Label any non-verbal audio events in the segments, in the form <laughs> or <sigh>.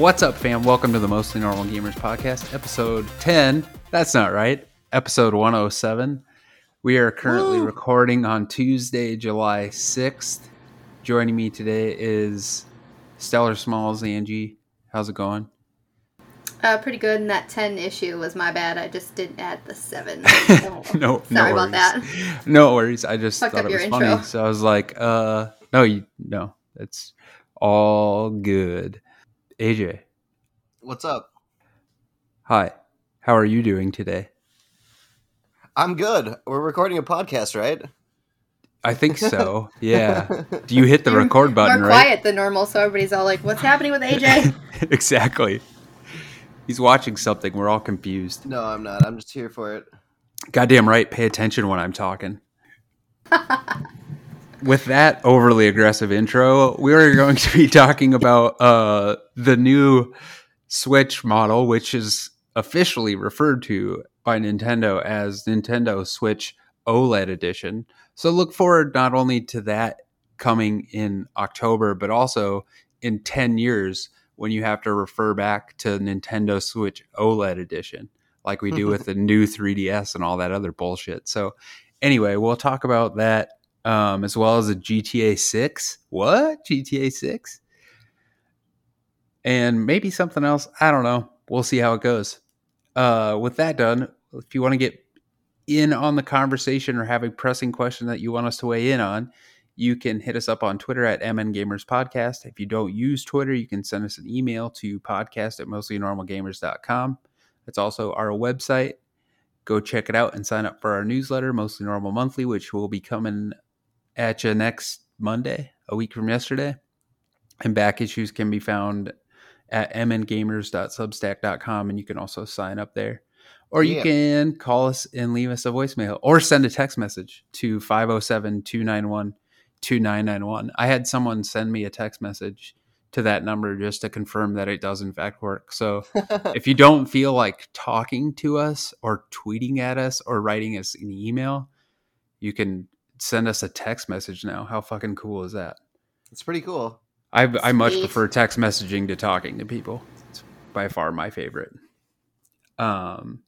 What's up, fam? Welcome to the Mostly Normal Gamers podcast, episode 10. That's not right. Episode 107. We are currently Woo. recording on Tuesday, July 6th. Joining me today is Stellar Smalls, Angie. How's it going? Uh, pretty good. And that 10 issue was my bad. I just didn't add the 7. <laughs> Oh, no, no Sorry worries. about that. No worries. I just Fucked thought up it was your funny. intro. So I was like, uh, no, you, no, it's all good. AJ, What's up? hi. How are you doing today? I'm good. We're recording a podcast, right? I think so. <laughs> Yeah. Do you hit the You're record button, More right? quiet than normal, so everybody's all like, what's happening with AJ? <laughs> exactly. He's watching something. We're all confused. No, I'm not. I'm just here for it. Goddamn right. Pay attention when I'm talking. <laughs> With that overly aggressive intro, we are going to be talking about uh, the new Switch model, which is officially referred to by Nintendo as Nintendo Switch OLED Edition. So look forward not only to that coming in October, but also in 10 years when you have to refer back to Nintendo Switch OLED Edition, like we do <laughs> with the new 3DS and all that other bullshit. So, anyway, we'll talk about that um, as well as a GTA 6. What? GTA 6? And maybe something else. I don't know. We'll see how it goes. Uh, with that done, if you want to get in on the conversation or have a pressing question that you want us to weigh in on, you can hit us up on Twitter at MN Gamers Podcast. If you don't use Twitter, you can send us an email to podcast at mostlynormalgamers.com. That's also our website. Go check it out and sign up for our newsletter, Mostly Normal Monthly, which will be coming at you next Monday, a week from yesterday. And back issues can be found at mngamers.substack.com, and you can also sign up there. Or you Yeah. can call us and leave us a voicemail or send a text message to 507 291 2991. I had someone send me a text message to that number just to confirm that it does in fact work. So <laughs> if you don't feel like talking to us or tweeting at us or writing us an email, you can send us a text message now. How fucking cool is that? it's pretty cool. I, I much prefer text messaging to talking to people. It's by far my favorite. Um,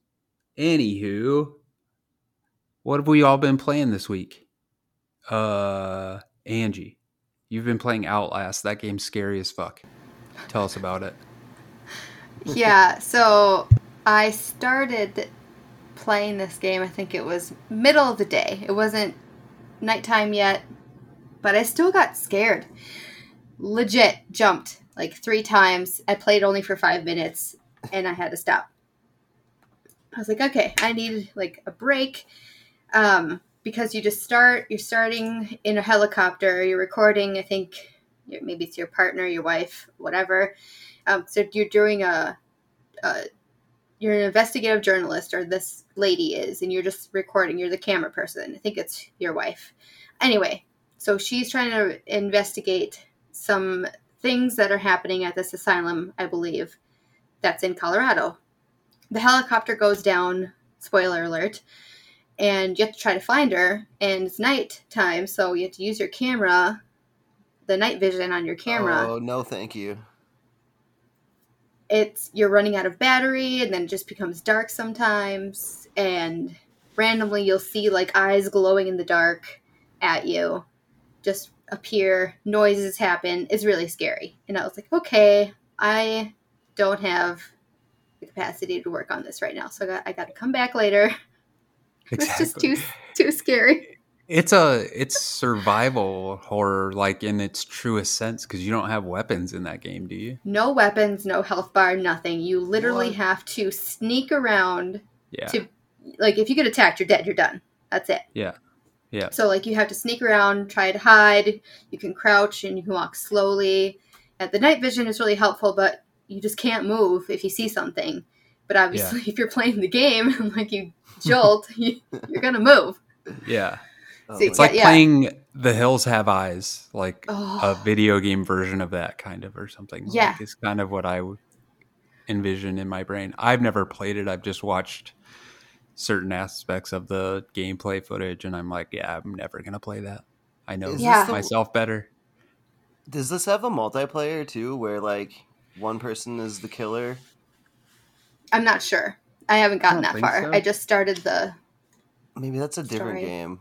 anywho, what have we all been playing this week? Uh, Angie, you've been playing Outlast. That game's scary as fuck. Tell us about it. <laughs> yeah, so I started playing this game, I think it was middle of the day. It wasn't nighttime yet, but I still got scared. Legit jumped like three times. I played only for five minutes and I had to stop. I was like, okay, I need like a break. Um, because you just start, you're starting in a helicopter, you're recording, I think maybe it's your partner, your wife, whatever. Um, so you're doing a, a, you're an investigative journalist, or this lady is, and you're just recording. You're the camera person. I think it's your wife. Anyway, so she's trying to investigate some things that are happening at this asylum, I believe, that's in Colorado. The helicopter goes down, spoiler alert, and you have to try to find her, and it's night time, so you have to use your camera, the night vision on your camera Oh no, thank you. It's you're running out of battery and then it just becomes dark sometimes and randomly you'll see like eyes glowing in the dark at you. Just appear noises happen. It's really scary. And i was like okay i don't have the capacity to work on this right now so i got, I got to come back later. <laughs> It's just too too scary It's a it's survival horror, like in its truest sense, because you don't have weapons in that game, do you? no weapons no health bar nothing you literally What? have to sneak around Yeah, To- like if you get attacked you're dead you're done that's it yeah, yeah. So like you have to sneak around, try to hide. You can crouch and you can walk slowly. And the night vision is really helpful, but you just can't move if you see something. But obviously, <laughs> if you're playing the game and <laughs> like you jolt, <laughs> you, you're gonna move. Yeah, Oh, See, it's my- like yeah. playing The Hills Have Eyes, like a Oh, video game version of that, kind of, or something. Yeah. like, it's kind of what I would envision in my brain. I've never played it. I've just watched certain aspects of the gameplay footage, and I'm like, yeah, I'm never gonna play that. I know Yeah. myself better. Does this have a multiplayer too, where like one person is the killer? I'm not sure. I haven't gotten don't that far. so. I just started the. Maybe that's a different Sorry. game.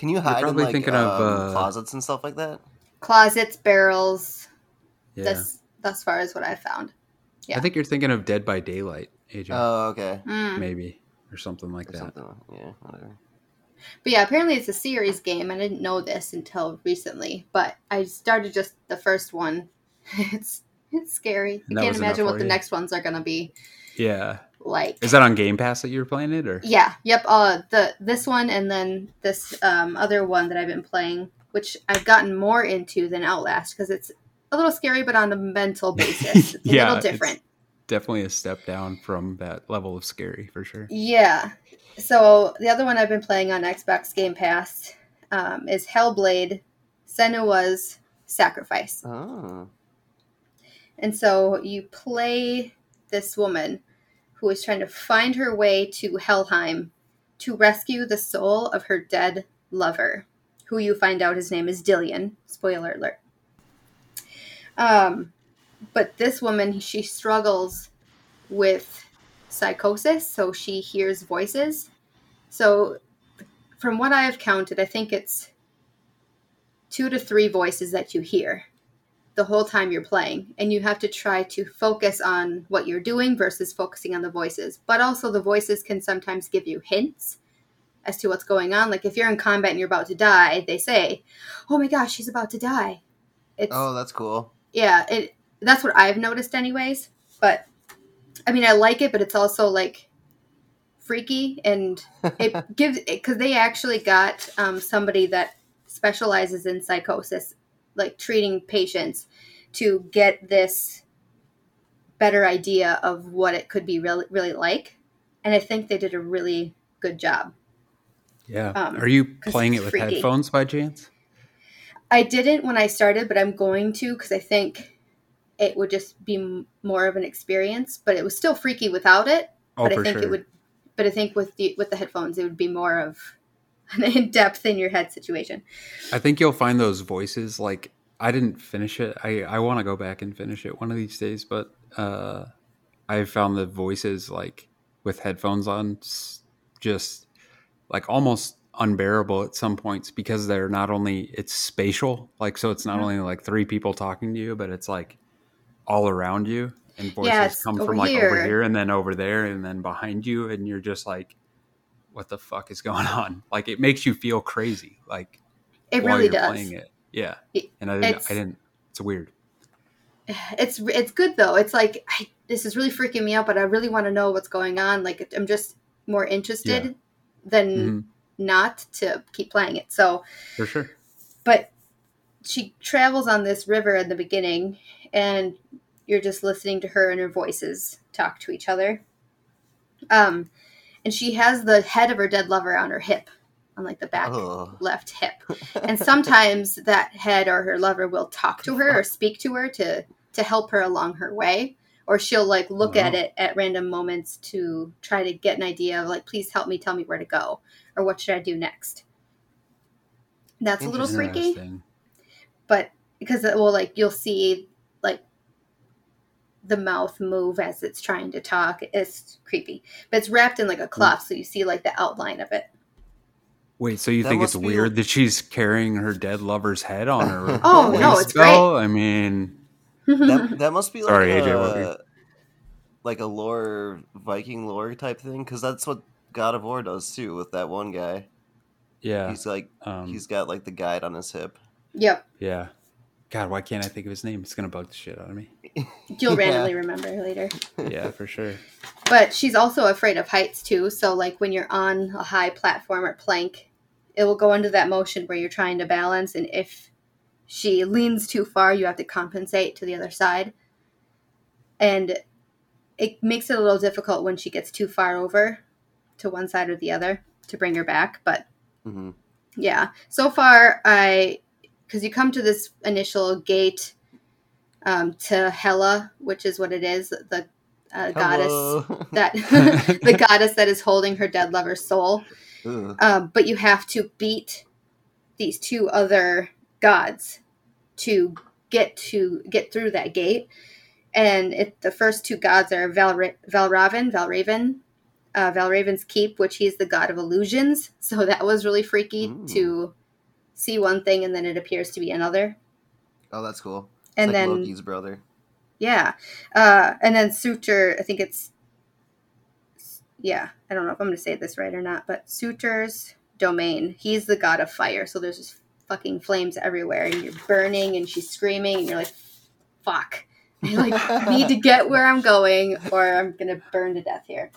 Can you hide in probably like thinking um, of, uh, closets and stuff like that? closets, barrels. Yeah. This thus far is what I found. yeah. I think you're thinking of Dead by Daylight, AJ. Oh, okay. Mm. maybe or something like Or that. something. Yeah, whatever. But yeah, apparently it's a series game. I didn't know this until recently, but I started just the first one. <laughs> It's it's scary. I can't imagine what for the you? next ones are gonna be Yeah. Like. Is that on Game Pass that you were playing it or? Yeah. Yep. Uh, the this one and then this um other one that I've been playing, which I've gotten more into than Outlast because it's a little scary, but on a mental basis, it's a <laughs> Yeah, little it's- different. Definitely a step down from that level of scary for sure. Yeah. So the other one I've been playing on Xbox Game Pass um, is Hellblade: Senua's Sacrifice. Oh. And so you play this woman who is trying to find her way to Helheim to rescue the soul of her dead lover, who you find out his name is Dillion. Spoiler alert. Um, but this woman, she struggles with psychosis, so she hears voices. So, from what I have counted, I think it's two to three voices that you hear the whole time you're playing and you have to try to focus on what you're doing versus focusing on the voices. But also the voices can sometimes give you hints as to what's going on. Like if you're in combat and you're about to die they say oh my gosh she's about to die. It's Oh, that's cool. yeah it that's what i've noticed anyways but i mean i like it but it's also like freaky and <laughs> it gives because they actually got um, somebody that specializes in psychosis like treating patients to get this better idea of what it could be really really like and i think they did a really good job Yeah. Um, Are you playing it with freaky. headphones by chance? i didn't when i started but i'm going to because i think it would just be m- more of an experience but it was still freaky without it Oh, but i think sure. it would but i think with the with the headphones it would be more of <laughs> an in-depth in your head situation I think you'll find those voices. Like I didn't finish it. I I want to go back and finish it one of these days, but uh, I found the voices like with headphones on just like almost unbearable at some points because they're not only it's spatial, like so it's not Mhm. only like three people talking to you, but it's like all around you and voices Yeah, come from like over here. here and then over there and then behind you and you're just like what the fuck is going <laughs> on? Like it makes you feel crazy. Like it really does playing it. Yeah, and I didn't. it's- I didn't. It's weird. it's it's good though. It's like I, this is really freaking me out, but I really want to know what's going on. Like I'm just more interested than Mhm, not to keep playing it. So, for sure. but she travels on this river in the beginning, and you're just listening to her and her voices talk to each other. Um, and she has the head of her dead lover on her hip, on like the back Oh. left hip. <laughs> and sometimes that head or her lover will talk to her or speak to her to to help her along her way. Or she'll like look at it at random moments to try to get an idea of like please help me tell me where to go or what should i do next. That's a little freaky. But because it uh, will like you'll see like the mouth move as it's trying to talk it's creepy but it's wrapped in like a cloth so you see like the outline of it Wait, so you That think it's be weird like- that she's carrying her dead lover's head on her? <laughs> Oh, no, waist, it's great. I mean, that <laughs> that must be like Sorry, a, AJ, what were you- like a lore Viking lore type thing because that's what God of War does too with that one guy. yeah, He's like um, he's got like the guide on his hip. yep yeah. God, why can't I think of his name? It's gonna bug the shit out of me. <laughs> you'll Yeah. randomly remember later Yeah, for sure. But she's also afraid of heights too. So like when you're on a high platform or plank, it will go into that motion where you're trying to balance and if she leans too far, you have to compensate to the other side. And it makes it a little difficult when she gets too far over to one side or the other to bring her back, but hmm yeah. So far, I because you come to this initial gate um, to Hela, which is what it is, the uh, goddess <laughs> that <laughs> the goddess that is holding her dead lover's soul. Um, but you have to beat these two other gods to get to get through that gate. and it, the first two gods are Valra- Valravan, Valraven, uh, Valraven's Keep, which he's the god of illusions. So that was really freaky Ooh. to see one thing and then it appears to be another. Oh, that's cool. It's And like then Loki's brother. Yeah. Uh, and then Suture, I think it's, yeah, I don't know if I'm going to say this right or not, but Suture's domain, he's the god of fire. So there's just fucking flames everywhere and you're burning and she's screaming and you're like, fuck. <laughs> I like need to get where I'm going or I'm going to burn to death here.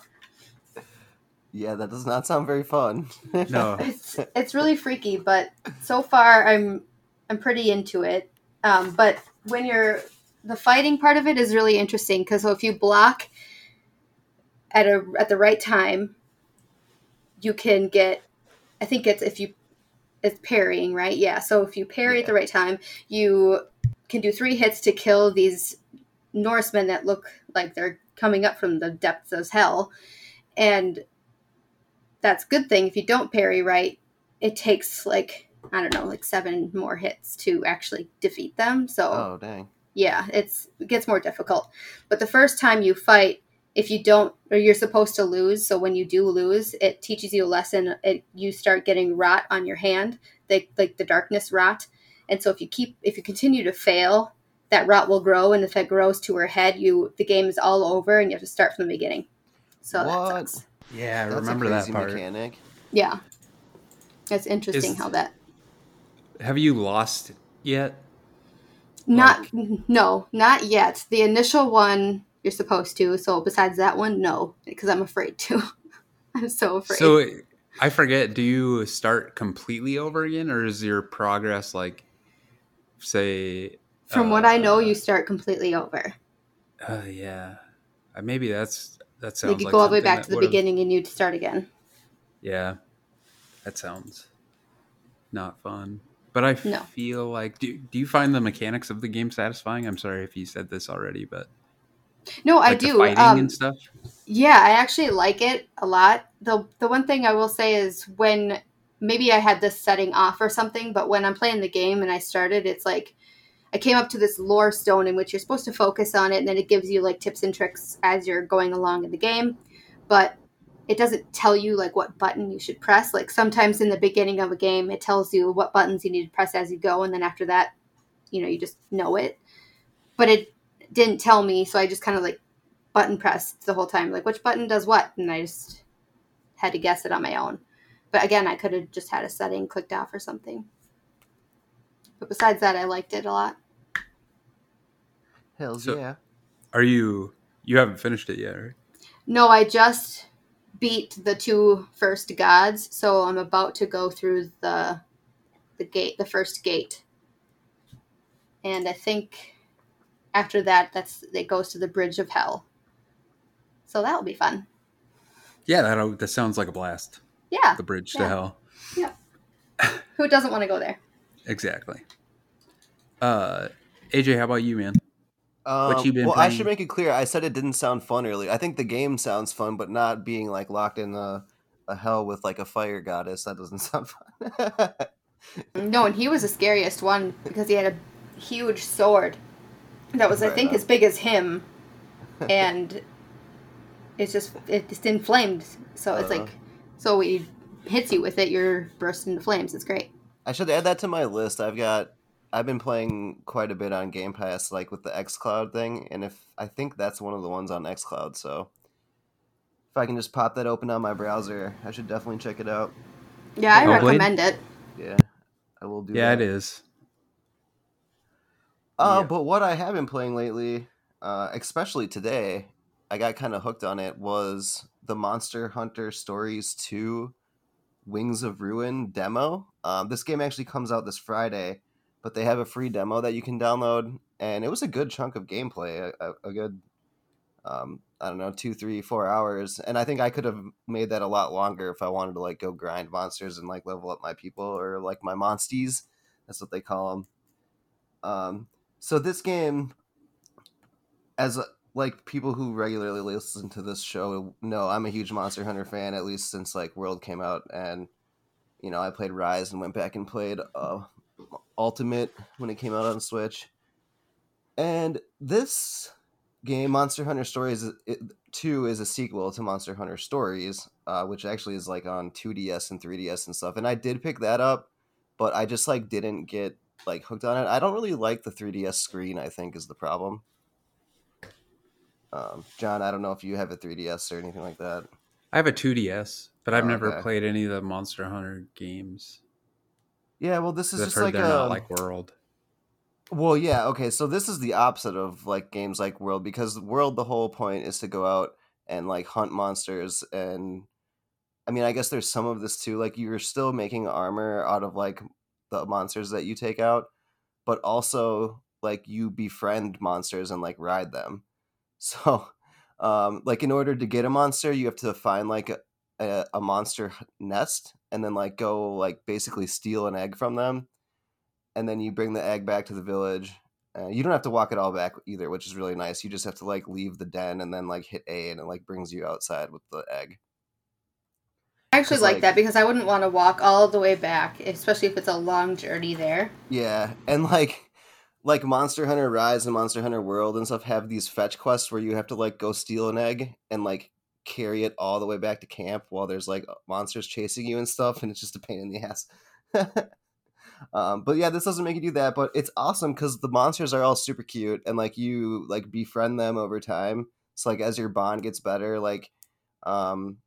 Yeah, that does not sound very fun. <laughs> No. It's, it's really freaky, but so far I'm, I'm pretty into it. Um, but when you're, the fighting part of it is really interesting because so if you block at a at the right time, you can get. I think it's if you it's parrying, right? Yeah. So if you parry at the right time, you can do three hits to kill these Norsemen that look like they're coming up from the depths of hell, and that's a good thing. If you don't parry right, it takes like I don't know, like seven more hits to actually defeat them. So oh, dang. yeah, it's it gets more difficult. But the first time you fight, if you don't or you're supposed to lose, so when you do lose, it teaches you a lesson. It, you start getting rot on your hand, they, like the darkness rot. And so if you keep if you continue to fail, that rot will grow and if it grows to her head, you the game is all over and you have to start from the beginning. So What? that sucks. Yeah, I That's remember a that part. mechanic. Yeah. It's interesting Is- how that Have you lost yet? Not no, not yet. The initial one you're supposed to. So besides that one, no, because I'm afraid to. <laughs> I'm so afraid. So I forget. Do you start completely over again, or is your progress like, say? From what I know, uh, you start completely over. Uh, yeah, uh, maybe that's that sounds Like you like go all the way back to the beginning and you'd start again. Yeah, that sounds not fun. But I No. feel like do do you find the mechanics of the game satisfying? I'm sorry if you said this already, but No, I like the do. fighting Um, and stuff. Yeah, I actually like it a lot. The the one thing I will say is when maybe I had this setting off or something, but when I'm playing the game and I started, it's like I came up to this lore stone in which you're supposed to focus on it and then it gives you like tips and tricks as you're going along in the game. But it doesn't tell you like what button you should press. Like sometimes in the beginning of a game it tells you what buttons you need to press as you go and then after that, you know, you just know it. But it didn't tell me, so I just kind of like button pressed the whole time, like which button does what, and I just had to guess it on my own. But again, I could have just had a setting clicked off or something. But besides that, I liked it a lot. Hells So- yeah. Are you you haven't finished it yet, right? No, I just beat the two first gods, so I'm about to go through the the gate, the first gate. And I think after that, that's it goes to the bridge of hell. So that'll be fun. Yeah, that that sounds like a blast. Yeah. The bridge to hell. Yeah. Who doesn't want to go there? Exactly. Uh, AJ, how about you, man? Um, you been well, I should make it clear. I said it didn't sound fun earlier. I think the game sounds fun, but not being like locked in a, a hell with like a fire goddess. That doesn't <laughs> sound fun. No, and he was the scariest one because he had a huge sword that was, I think, enough. as big as him, <laughs> and it's just it just inflamed. So it's Uh. like, so he hits you with it, you're bursting into flames. It's great. I should add that to my list. I've got I've been playing quite a bit on Game Pass, like with the XCloud thing, and if I think that's one of the ones on XCloud, so if I can just pop that open on my browser, I should definitely check it out. Yeah, I Hellblade? recommend it. Yeah, I will do. Yeah, that. it is. Uh, Yeah. but what I have been playing lately, uh, especially today, I got kind of hooked on it was the Monster Hunter Stories 2 Wings of Ruin demo. Um, this game actually comes out this Friday, but they have a free demo that you can download, and it was a good chunk of gameplay, a, a, good, um, I don't know, two, three, four hours. And I think I could have made that a lot longer if I wanted to like go grind monsters and like level up my people or like my monsties. That's what they call them. Um, so this game, as like people who regularly listen to this show know, I'm a huge Monster Hunter fan. At least since like World came out, and you know I played Rise and went back and played uh, Ultimate when it came out on Switch. And this game Monster Hunter Stories it, 2 is a sequel to Monster Hunter Stories, uh, which actually is like on 2DS and 3DS and stuff. And I did pick that up, but I just like didn't get like hooked on it. I don't really like the 3DS screen, I think is the problem. Um, John, I don't know if you have a 3DS or anything like that. I have a 2DS, but I've Oh, never okay. played any of the Monster Hunter games. Yeah, well, this is just like a not like World. Well, yeah, okay. So this is the opposite of like games like World because World the whole point is to go out and like hunt monsters and I mean, I guess there's some of this too. Like you're still making armor out of like the monsters that you take out, but also like you befriend monsters and like ride them. <laughs> So, um like in order to get a monster, you have to find like a, a, a monster nest and then like go like basically steal an egg from them and then you bring the egg back to the village. Uh, you don't have to walk it all back either, which is really nice. You just have to like leave the den and then like hit A, and it like brings you outside with the egg. I actually like like- that because I wouldn't want to walk all the way back, especially if it's a long journey there. Yeah, and like like Monster Hunter Rise and Monster Hunter World and stuff have these fetch quests where you have to like go steal an egg and like carry it all the way back to camp while there's like monsters chasing you and stuff, and it's just a pain in the ass. <laughs> um, but yeah, this doesn't make you do that, but it's awesome because the monsters are all super cute and like you like befriend them over time. So like as your bond gets better, like um,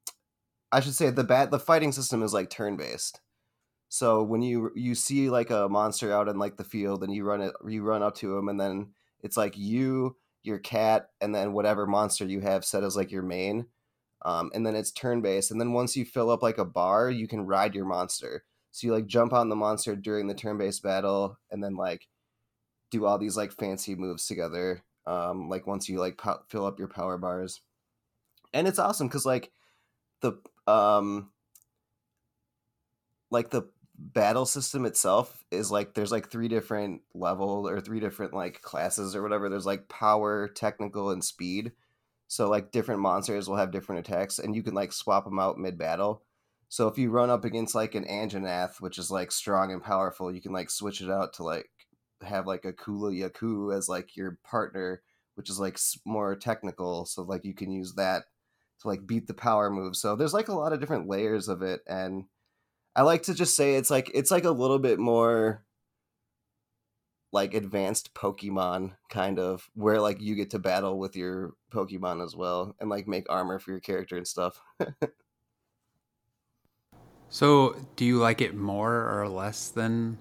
I should say the bat the fighting system is like turn based. So when you you see like a monster out in like the field and you run it you run up to him and then it's like you your cat and then whatever monster you have set as like your main um, and then it's turn based and then once you fill up like a bar you can ride your monster. So you like jump on the monster during the turn based battle and then like do all these like fancy moves together um, like once you like po- fill up your power bars. And it's awesome because like the um like the battle system itself is like there's like three different level or three different like classes or whatever. There's like power technical and speed so like different monsters will have different attacks and you can like swap them out mid battle so if you run up against like an Anjanath, which is like strong and powerful you can like switch it out to like have like a Kulu-Ya-Ku as like your partner which is like more technical so like you can use that to like beat the power move. So there's like a lot of different layers of it and I like to just say it's like it's like a little bit more like advanced Pokemon kind of where like you get to battle with your Pokemon as well and like make armor for your character and stuff. <laughs> So, do you like it more or less than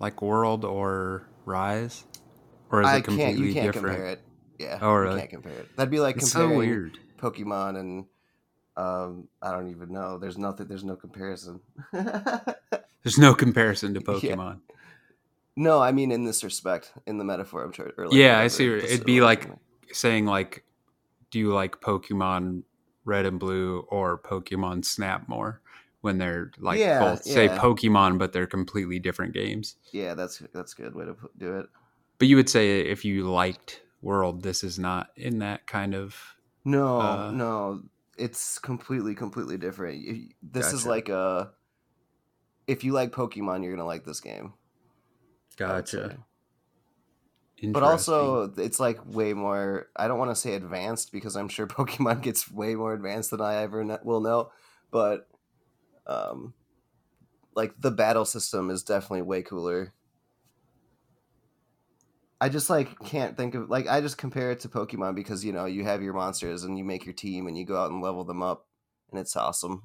like World or Rise, or is I it can't you can't different? compare it. Yeah. Oh, really? You can't compare it. That'd be like It's so weird. Pokemon and um I don't even know. There's nothing there's no comparison. <laughs> There's no comparison to Yeah. No, I mean in this respect, in the metaphor I'm trying or like Yeah, I see. It'd be like saying like, do you like Pokemon Red and Blue or Pokemon Snap more? When they're like Yeah, both say. Pokemon, but they're completely different games. Yeah, that's that's a good way to do it. But you would say if you liked World, this is not in that kind of. No, Uh, no, it's completely, completely different. This is like a. If you like Pokemon, you're gonna like this game. I would say. Gotcha. But also, it's like way more. I don't want to say advanced because I'm sure <laughs> Pokemon gets way more advanced than I ever kn- will know. But, um, like the battle system is definitely way cooler. I just like can't think of like I just compare it to Pokemon because you know you have your monsters and you make your team and you go out and level them up and it's awesome.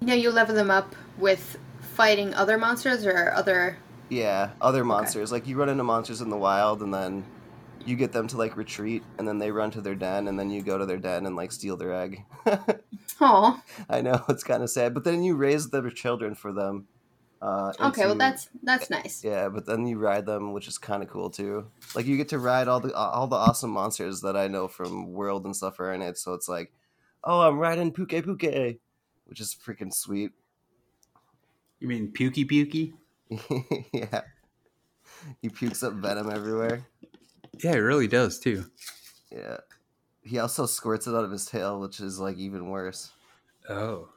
Yeah, you level them up with fighting other monsters or other. Yeah, other monsters like you run into monsters in the wild and then you get them to like retreat and then they run to their den and then you go to their den and like steal their egg. <laughs> Oh, I know <laughs> it's kind of sad, but then you raise their children for them. Uh, okay. Well, that's that's nice. yeah, but then you ride them, which is kind of cool too. Like you get to ride all the all the awesome monsters that I know from World and stuff are in it. So it's like, oh, I'm riding Puke Puke, which is freaking sweet. You mean Pukei Pukei? <laughs> yeah, he pukes up venom everywhere. Yeah, it really does too. Yeah, he also squirts it out of his tail, which is like even worse. Oh,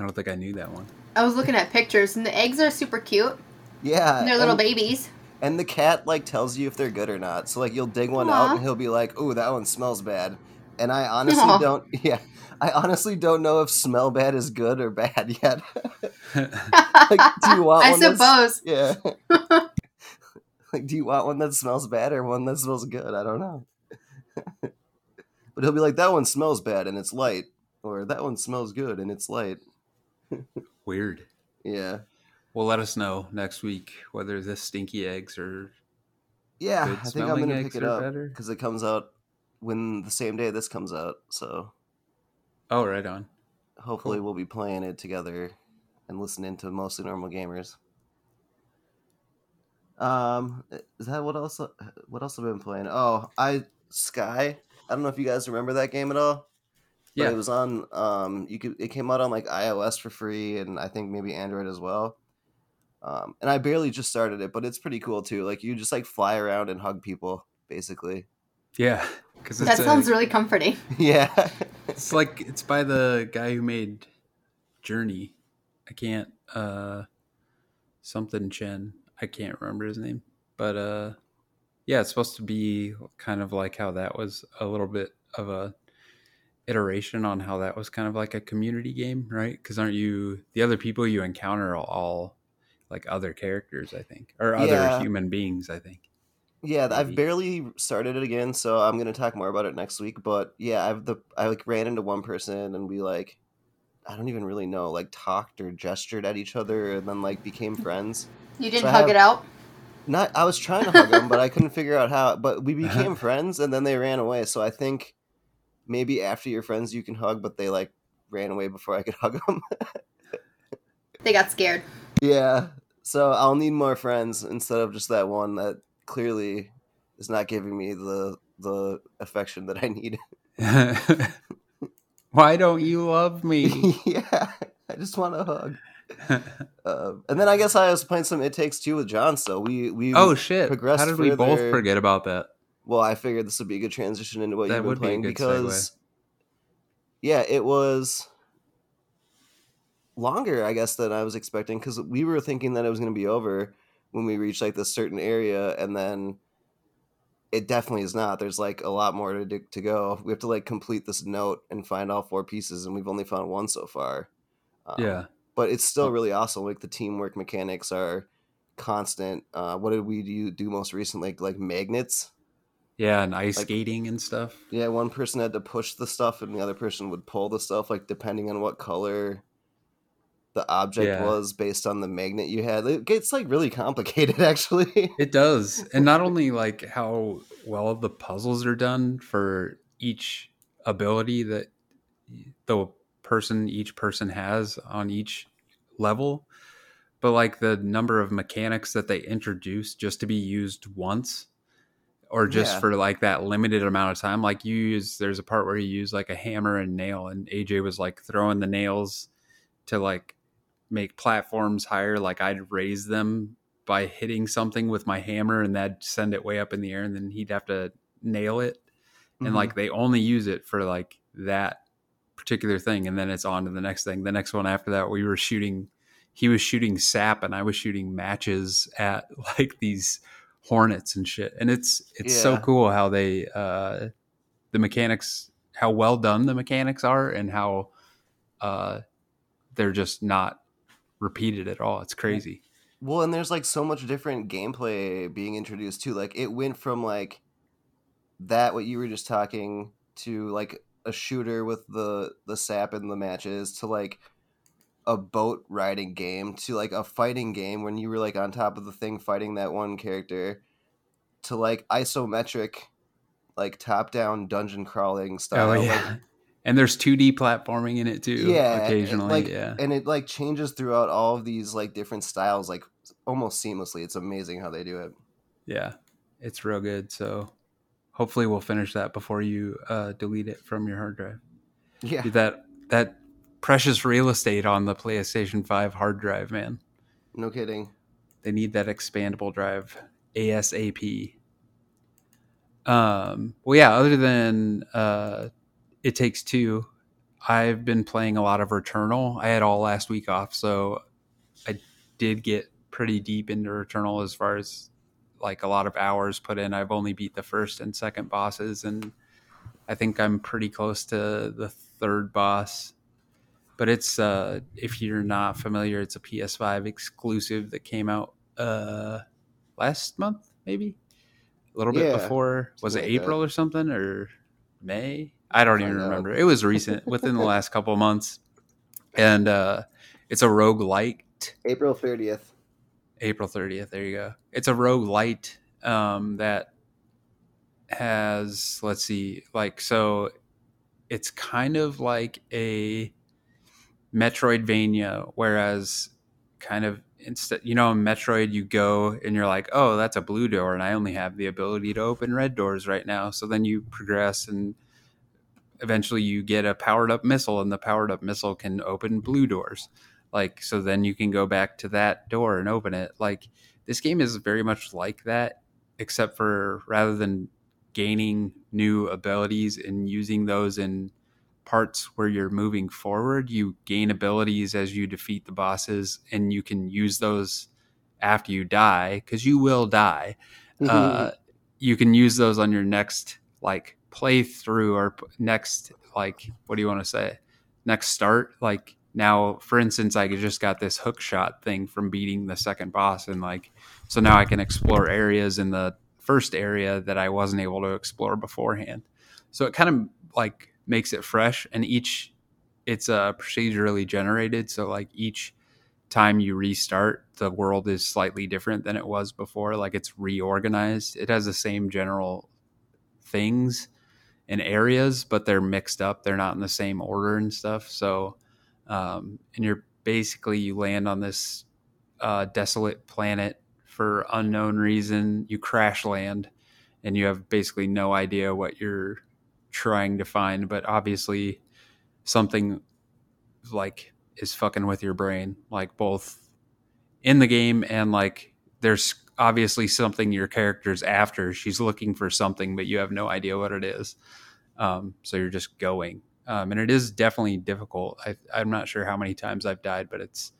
I don't think I knew that one. I was looking at pictures, and the eggs are super cute. Yeah, And they're little and- babies. and the cat like tells you if they're good or not. So like you'll dig one out and he'll be like, "Ooh, that one smells bad." And I honestly Aw. don't. <laughs> Yeah, I honestly don't know if smell bad is good or bad yet. <laughs> like, do you want I one? that's- suppose. Yeah. like, do you want one that smells bad or one that smells good? I don't know. but he'll be like, "That one smells bad and it's light," or "That one smells good and it's light." <laughs> Weird. Yeah. Well, let us know next week whether the stinky eggs are Yeah, good I think I'm gonna pick it up because it comes out when the same day this comes out. So Oh, right on. hopefully Cool. we'll be playing it together and listening to mostly normal gamers. Um, is that what else? What else have I been playing? Oh, I Sky. I don't know if you guys remember that game at all. But Yeah. it was on. Um, you could. It came out on like iOS for free, and I think maybe Android as well. Um, and I barely just started it, but it's pretty cool too. Like you just like fly around and hug people, basically. Yeah. Because That sounds really comforting. <laughs> yeah. it's like it's by the guy who made Journey. I can't uh something Chen. I can't remember his name. But uh yeah, it's supposed to be kind of like how that was a little bit of a iteration on how that was kind of like a community game, right? Cuz aren't you the other people you encounter are all like other characters, I think, or other Yeah. human beings, I think. Yeah, I've barely started it again, so I'm gonna talk more about it next week. But yeah, I've the I like ran into one person and we like I don't even really know, like talked or gestured at each other and then like became <laughs> friends. You didn't So hug have- it out? Not I was trying to hug them, but I <laughs> couldn't figure out how. But we uh-huh. became friends and then they ran away. So I think maybe after you're friends you can hug, but they like ran away before I could <laughs> hug them. They got scared. yeah. So I'll need more friends instead of just that one that clearly is not giving me the the affection that I need. <laughs> <laughs> Why don't you love me? <laughs> yeah, I just want a hug. Uh, and then I guess I was playing some It Takes Two with John. So we we oh shit! progressed How did we both forget about that? well, I figured this would be a good transition into what That you've been be playing good because yeah, it was longer, I guess, than I was expecting because we were thinking that it was going to be over when we reach like this certain area, and then it definitely is not. There's like a lot more to do, to go. We have to like complete this note and find all four pieces, and we've only found one so far. Um, Yeah, but it's still really awesome. Like the teamwork mechanics are constant. Uh, what did we do, do most recently? Like, like magnets. yeah, and ice Like- skating and stuff. Yeah, one person had to push the stuff, and the other person would pull the stuff. Like depending on what color the object Yeah. was, based on the magnet you had. It gets like really complicated, <laughs> actually. It does, and not <laughs> only like how well the puzzles are done for each ability that the person, each person has on each level, but like the number of mechanics that they introduce just to be used once, or just Yeah. for like that limited amount of time. Like you use, there's a part where you use like a hammer and nail, and AJ was like throwing the nails to like make platforms higher. Like I'd raise them by hitting something with my hammer and that'd send it way up in the air and then he'd have to nail it Mm-hmm. and like they only use it for like that particular thing and then it's on to the next thing the next one after that we were shooting he was shooting sap and i was shooting matches at <laughs> like these hornets and shit and it's it's so cool how they uh the mechanics how well done the mechanics are and how uh they're just not repeated at all it's crazy Well, and there's like so much different gameplay being introduced too. Like it went from like that what you were just talking to like a shooter with the the sap and the matches to like a boat riding game to like a fighting game when you were like on top of the thing fighting that one character to like isometric like top down dungeon crawling oh, style. oh Like, yeah and there's 2d platforming in it too yeah occasionally like, yeah. and it like changes throughout all of these like different styles like almost seamlessly. It's amazing how they do it. Yeah it's real good. So hopefully we'll finish that before you uh, delete it from your hard drive. Yeah. That that precious real estate on the playstation 5 hard drive man. No kidding. They need that expandable drive asap um well yeah other than uh it takes two i've been playing a lot of returnal i had all last week off so i did get pretty deep into returnal as far as like a lot of hours put in. I've only beat the first and second bosses, and I think I'm pretty close to the third boss. But it's uh, if you're not familiar, it's a PS5 exclusive that came out uh, last month, maybe a little bit Yeah, before. Was it April or something or May? I don't even remember. It was recent, within the <laughs> last couple of months, and uh, it's a roguelite. April 30th. April 30th. There you go. It's a roguelite um, that has, let's see, like, so it's kind of like a Metroidvania, whereas kind of instead, you know, in Metroid, you go and you're like, oh, that's a blue door, and I only have the ability to open red doors right now. So then you progress and eventually you get a powered up missile, and the powered up missile can open blue doors. Like so then you can go back to that door and open it. Like this game is very much like that except for rather than gaining new abilities and using those in parts where you're moving forward you gain abilities as you defeat the bosses and you can use those after you die because you will die. Uh, you can use those on your next like playthrough or next like what do you want to say? Next start? Like now for instance i just got this hook shot thing from beating the second boss and like so now i can explore areas in the first area that i wasn't able to explore beforehand. So it kind of like makes it fresh and each it's uh, procedurally generated so like each time you restart the world is slightly different than it was before like it's reorganized. It has the same general things and areas but they're mixed up. They're not in the same order and stuff. So um, and you're basically you land on this uh, desolate planet for unknown reason. You crash land and you have basically no idea what you're trying to find but obviously something like is fucking with your brain like both in the game and like there's obviously something your character's after. She's looking for something but you have no idea what it is. Um, so you're just going. Um, and it is definitely difficult. I, i'm not sure how many times i've died but it's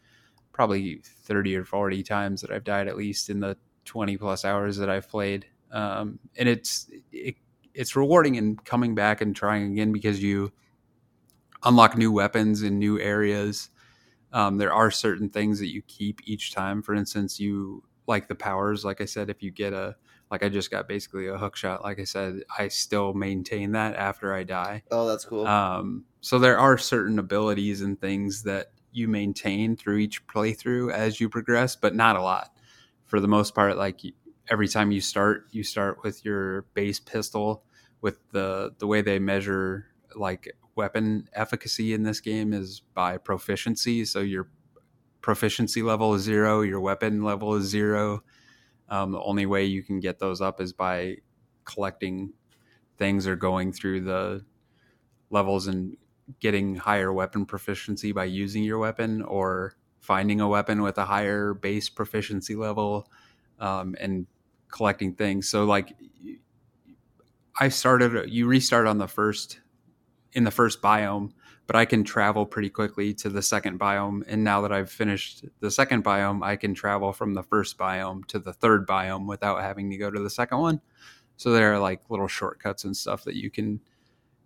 probably 30 or 40 times that i've died at least in the 20 plus hours that i've played. Um, and it's it, it's rewarding in coming back and trying again because you unlock new weapons in new areas. Um, there are certain things that you keep each time. For instance you like the powers like i said if you get a like i just got basically a hook shot like i said i still maintain that after i die Oh, that's cool. um, so there are certain abilities and things that you maintain through each playthrough as you progress, but not a lot. For the most part, like every time you start, you start with your base pistol. With the the way they measure like weapon efficacy in this game is by proficiency. So your proficiency level is zero, your weapon level is zero. Um, the only way you can get those up is by collecting things or going through the levels and getting higher weapon proficiency by using your weapon or finding a weapon with a higher base proficiency level um, and collecting things so like i started you restart on the first in the first biome but i can travel pretty quickly to the second biome and now that i've finished the second biome i can travel from the first biome to the third biome without having to go to the second one so there are like little shortcuts and stuff that you can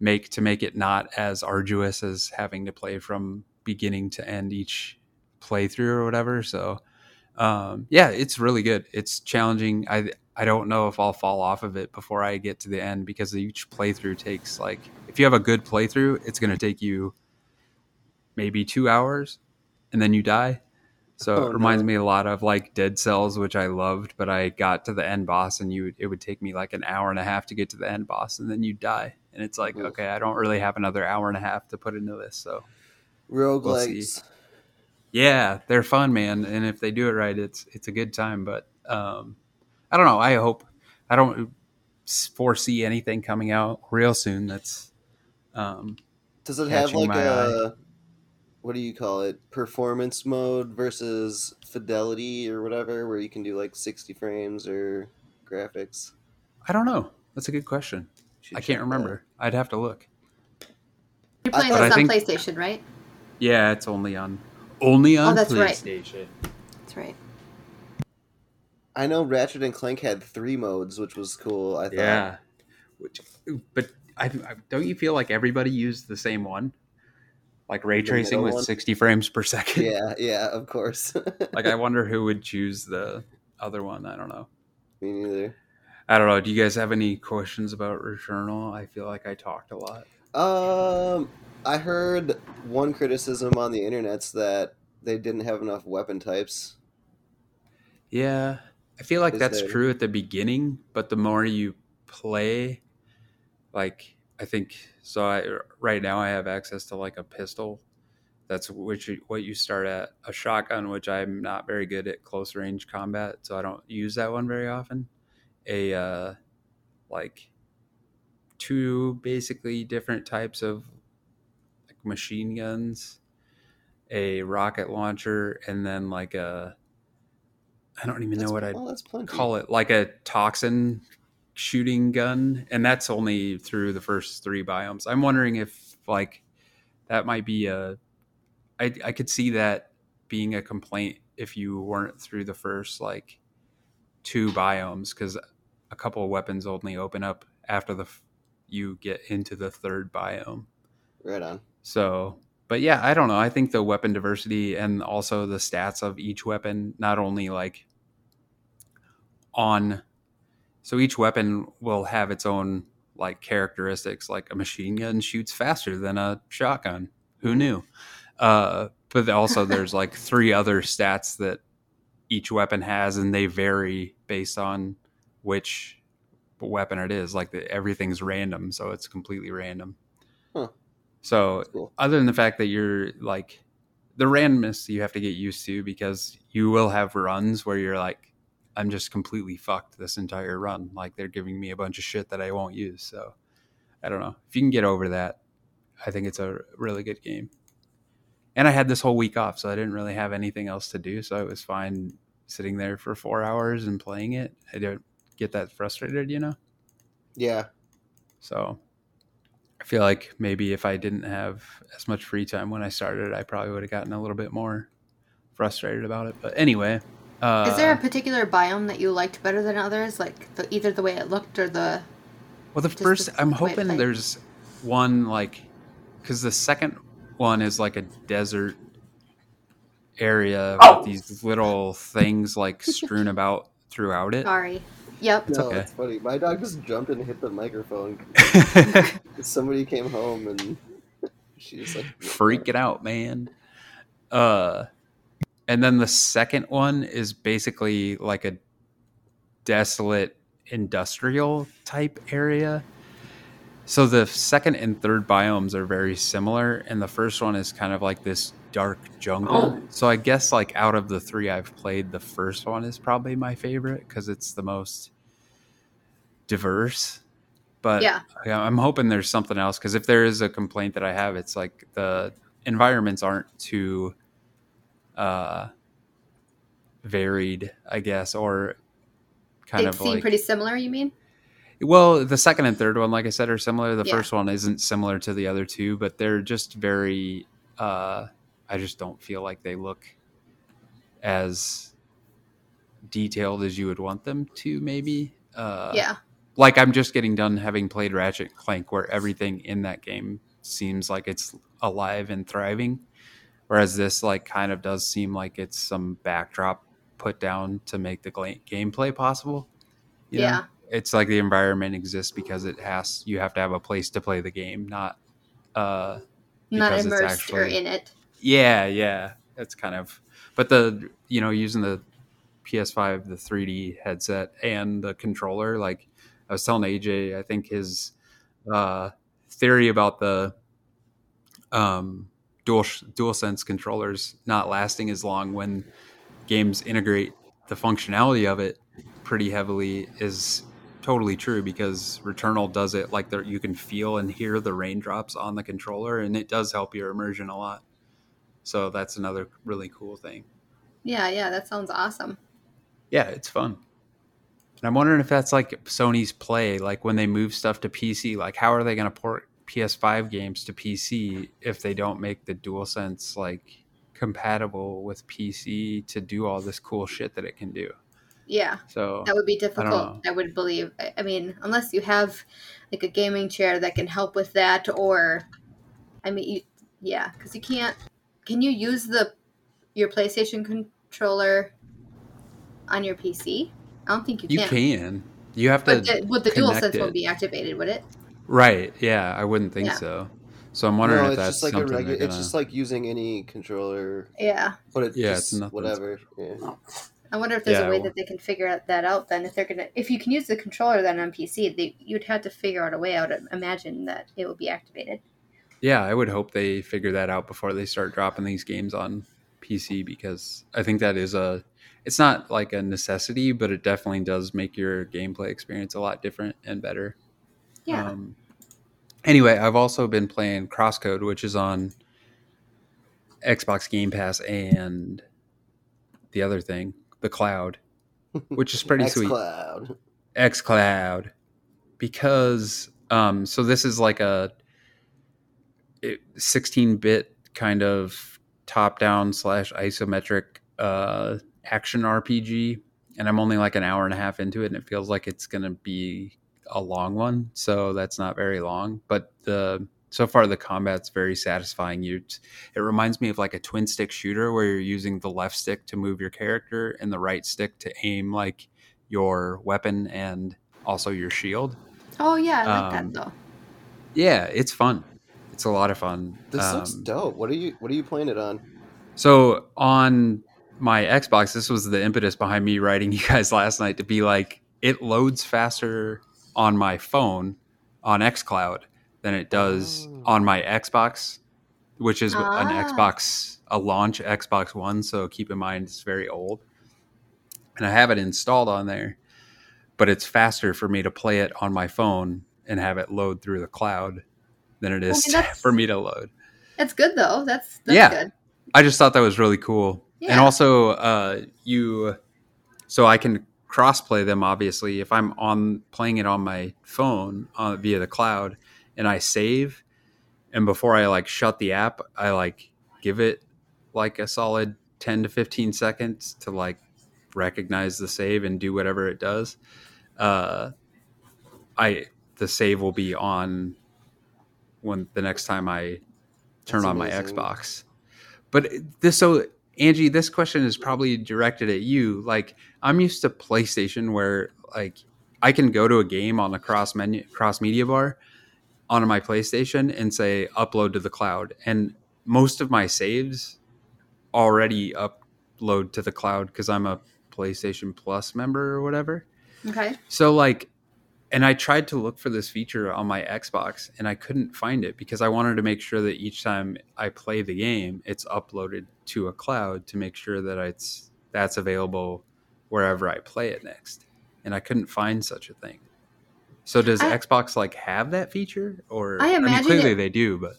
make to make it not as arduous as having to play from beginning to end each playthrough or whatever. So um, yeah, it's really good. It's challenging. I I don't know if I'll fall off of it before I get to the end because each playthrough takes like if you have a good playthrough, it's going to take you maybe two hours, and then you die. So Oh, it reminds no. me a lot of like Dead Cells, which I loved, but I got to the end boss and you it would take me like an hour and a half to get to the end boss, and then you die. And it's like, Oof. okay, I don't really have another hour and a half to put into this. So Roguelikes. yeah, they're fun, man. And if they do it right, it's it's a good time. But um, I don't know. I hope I don't foresee anything coming out real soon. That's um, Does it have like my a what do you call it? Performance mode versus fidelity or whatever, where you can do like sixty frames or graphics. I don't know. That's a good question. I can't that. remember. I'd have to look. You're I playing thought- this on think- PlayStation, right? Yeah, it's only on only on Oh, that's right. PlayStation. That's right. I know Ratchet and Clank had three modes, which was cool. I thought. Yeah. Which, but I, I don't you feel like everybody used the same one? Like ray tracing with one? 60 frames per second. Yeah, yeah, of course. <laughs> like I wonder who would choose the other one. I don't know. Me neither. I don't know. Do you guys have any questions about Returnal? I feel like I talked a lot. Um, I heard one criticism on the internet's that they didn't have enough weapon types. Yeah, I feel like Is that's there- true at the beginning, but the more you play, like I think so. I right now I have access to like a pistol. That's which what you start at a shotgun, which I'm not very good at close range combat, so I don't use that one very often. A uh, like two basically different types of like machine guns, a rocket launcher, and then like a I don't even That's, know what I'd well, call it like a toxin shooting gun and that's only through the first three biomes i'm wondering if like that might be a i, I could see that being a complaint if you weren't through the first like two biomes because a couple of weapons only open up after the you get into the third biome Right on. so, but yeah, I don't know. I think the weapon diversity and also the stats of each weapon, not only like on, so each weapon will have its own like characteristics. Like a machine gun shoots faster than a shotgun. Who knew? Uh, but also <laughs> there's like three other stats that each weapon has, and they vary based on which weapon it is. Like the, everything's random, so it's completely random. Huh. So cool. other than the fact that you're like the randomness you have to get used to because you will have runs where you're like i'm just completely fucked this entire run. Like they're giving me a bunch of shit that i won't use so i don't know. If you can get over that i think it's a really good game. And i had this whole week off so i didn't really have anything else to do so it was fine sitting there for four hours and playing it. I don't get that frustrated you know? Yeah. so I feel like maybe if I didn't have as much free time when I started, I probably would have gotten a little bit more frustrated about it. But anyway, uh, Is there a particular biome that you liked better than others? Like the, either the way it looked or the. well, the first the I'm way it hoping there's one like because the second one is like a desert area Oh. with these little things like strewn about throughout it. Sorry. Yep. It's no, okay. it's funny. My dog just jumped and hit the microphone. <laughs> <laughs> Somebody came home and <laughs> she's just like freaking out, man. Uh, and then the second one is basically like a desolate industrial type area. So the second and third biomes are very similar, and the first one is kind of like this dark jungle. Oh. So I guess like out of the three I've played, the first one is probably my favorite because it's the most diverse. But Yeah. yeah, I'm hoping there's something else because if there is a complaint that I have, it's like the environments aren't too uh, varied, I guess, or kind They of seem like pretty similar. You mean? well, the second and third one, like I said, are similar. The Yeah. first one isn't similar to the other two, but they're just very. Uh, I just don't feel like they look as detailed as you would want them to. Maybe. Uh, yeah. like I'm just getting done having played Ratchet Clank, where everything in that game seems like it's alive and thriving, whereas this like kind of does seem like it's some backdrop put down to make the gla- gameplay possible. you know? Yeah. it's like the environment exists because it has you have to have a place to play the game, not uh Not because it's immersed or in it. yeah, yeah. It's kind of but the you know, using the PS5, the 3D headset and the controller, like I was telling AJ, I think his uh theory about the um dual dual sense controllers not lasting as long when games integrate the functionality of it pretty heavily is totally true because Returnal does it like there you can feel and hear the raindrops on the controller and it does help your immersion a lot. So that's another really cool thing. Yeah, yeah, that sounds awesome. Yeah, it's fun. And I'm wondering if that's like Sony's play, like when they move stuff to PC, like how are they going to port PS5 games to PC if they don't make the DualSense like compatible with PC to do all this cool shit that it can do? Yeah, So that would be difficult. I, would believe. I- I mean, unless you have like a gaming chair that can help with that, or I mean, you, yeah, because you can't. Can you use the your PlayStation controller on your PC? I don't think you can. you can. You have to But the, would the DualSense won't be activated? Would it? Right. Yeah, I wouldn't think Yeah. so. So I'm wondering no, if that's just like something regular. they're gonna. It's just like using any controller, Yeah. but it Yeah, just it's nothing whatever. Yeah. I wonder if there's Yeah, a way well- that they can figure that out. Then, if they're gonna, if you can use the controller then on PC, they, you'd have to figure out a way out. to Imagine that it will be activated. yeah, I would hope they figure that out before they start dropping these games on PC because I think that is a. It's not like a necessity, but it definitely does make your gameplay experience a lot different and better. Yeah. Um, anyway, I've also been playing Crosscode, which is on Xbox Game Pass and the other thing, the cloud, <laughs> which is pretty sweet. xCloud. X Cloud because um so this is like a 16 bit kind of top down slash isometric uh action RPG and I'm only like an hour and a half into it and it feels like it's gonna be a long one so that's not very long but the so far the combat's very satisfying you it reminds me of like a twin stick shooter where you're using the left stick to move your character and the right stick to aim like your weapon and also your shield. Oh yeah, I like Um, that though. Yeah, it's fun. It's a lot of fun. This looks Um, dope. What are you What are you playing it on? So on my Xbox, this was the impetus behind me writing <laughs> you guys last night to be like, it loads faster on my phone on xCloud than it does Oh. on my Xbox, which is an Ah. Xbox, a launch Xbox One. So keep in mind, it's very old. And I have it installed on there, but it's faster for me to play it on my phone and have it load through the cloud than it is mean, <laughs> for me to load. That's good though. That's that's Yeah. good. I just thought that was really cool. And also, uh, you, so I can crossplay them. Obviously, if I'm on playing it on my phone uh, via the cloud, and I save, and before I like shut the app, I like give it like a solid ten to fifteen seconds to like recognize the save and do whatever it does. Uh, I the save will be on when the next time I turn That's on my. Xbox. But this so Angie, this question is probably directed at you. Like I'm used to PlayStation where like I can go to a game on the cross menu cross media bar on my PlayStation and say upload to the cloud. And most of my saves already upload to the cloud because I'm a PlayStation Plus member or whatever. Okay. So like and I tried to look for this feature on my Xbox and I couldn't find it because I wanted to make sure that each time I play the game it's uploaded to a cloud to make sure that it's that's available wherever I play it next. And I couldn't find such a thing. So does I- Xbox like have that feature or I mean clearly it- they do, but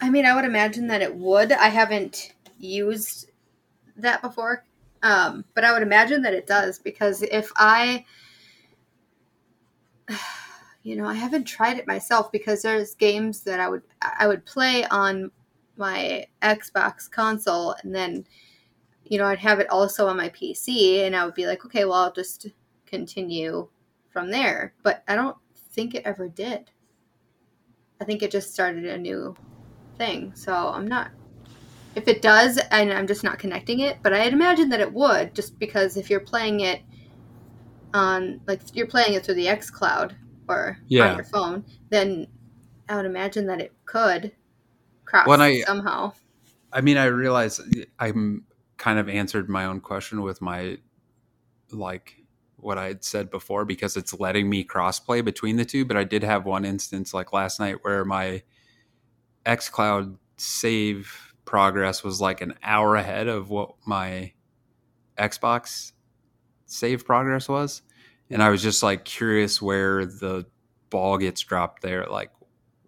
I mean, I would imagine that it would. I haven't used that before, um, but I would imagine that it does because if I, <sighs> you know, I haven't tried it myself because there's games that I would I would play on my Xbox console and then, you know, I'd have it also on my PC and I would be like, okay, well, I'll just continue from there. But I don't think it ever did. I think it just started a new thing. So I'm not. If it does, and I'm just not connecting it, but I'd imagine that it would, just because if you're playing it on, like, you're playing it through the X Cloud or Yeah. on your phone, then I would imagine that it could cross I- somehow. I mean, I realize I'm kind of answered my own question with my like what I had said before because it's letting me crossplay between the two. But I did have one instance like last night where my xCloud save progress was like an hour ahead of what my Xbox save progress was, and I was just like curious where the ball gets dropped there. Like,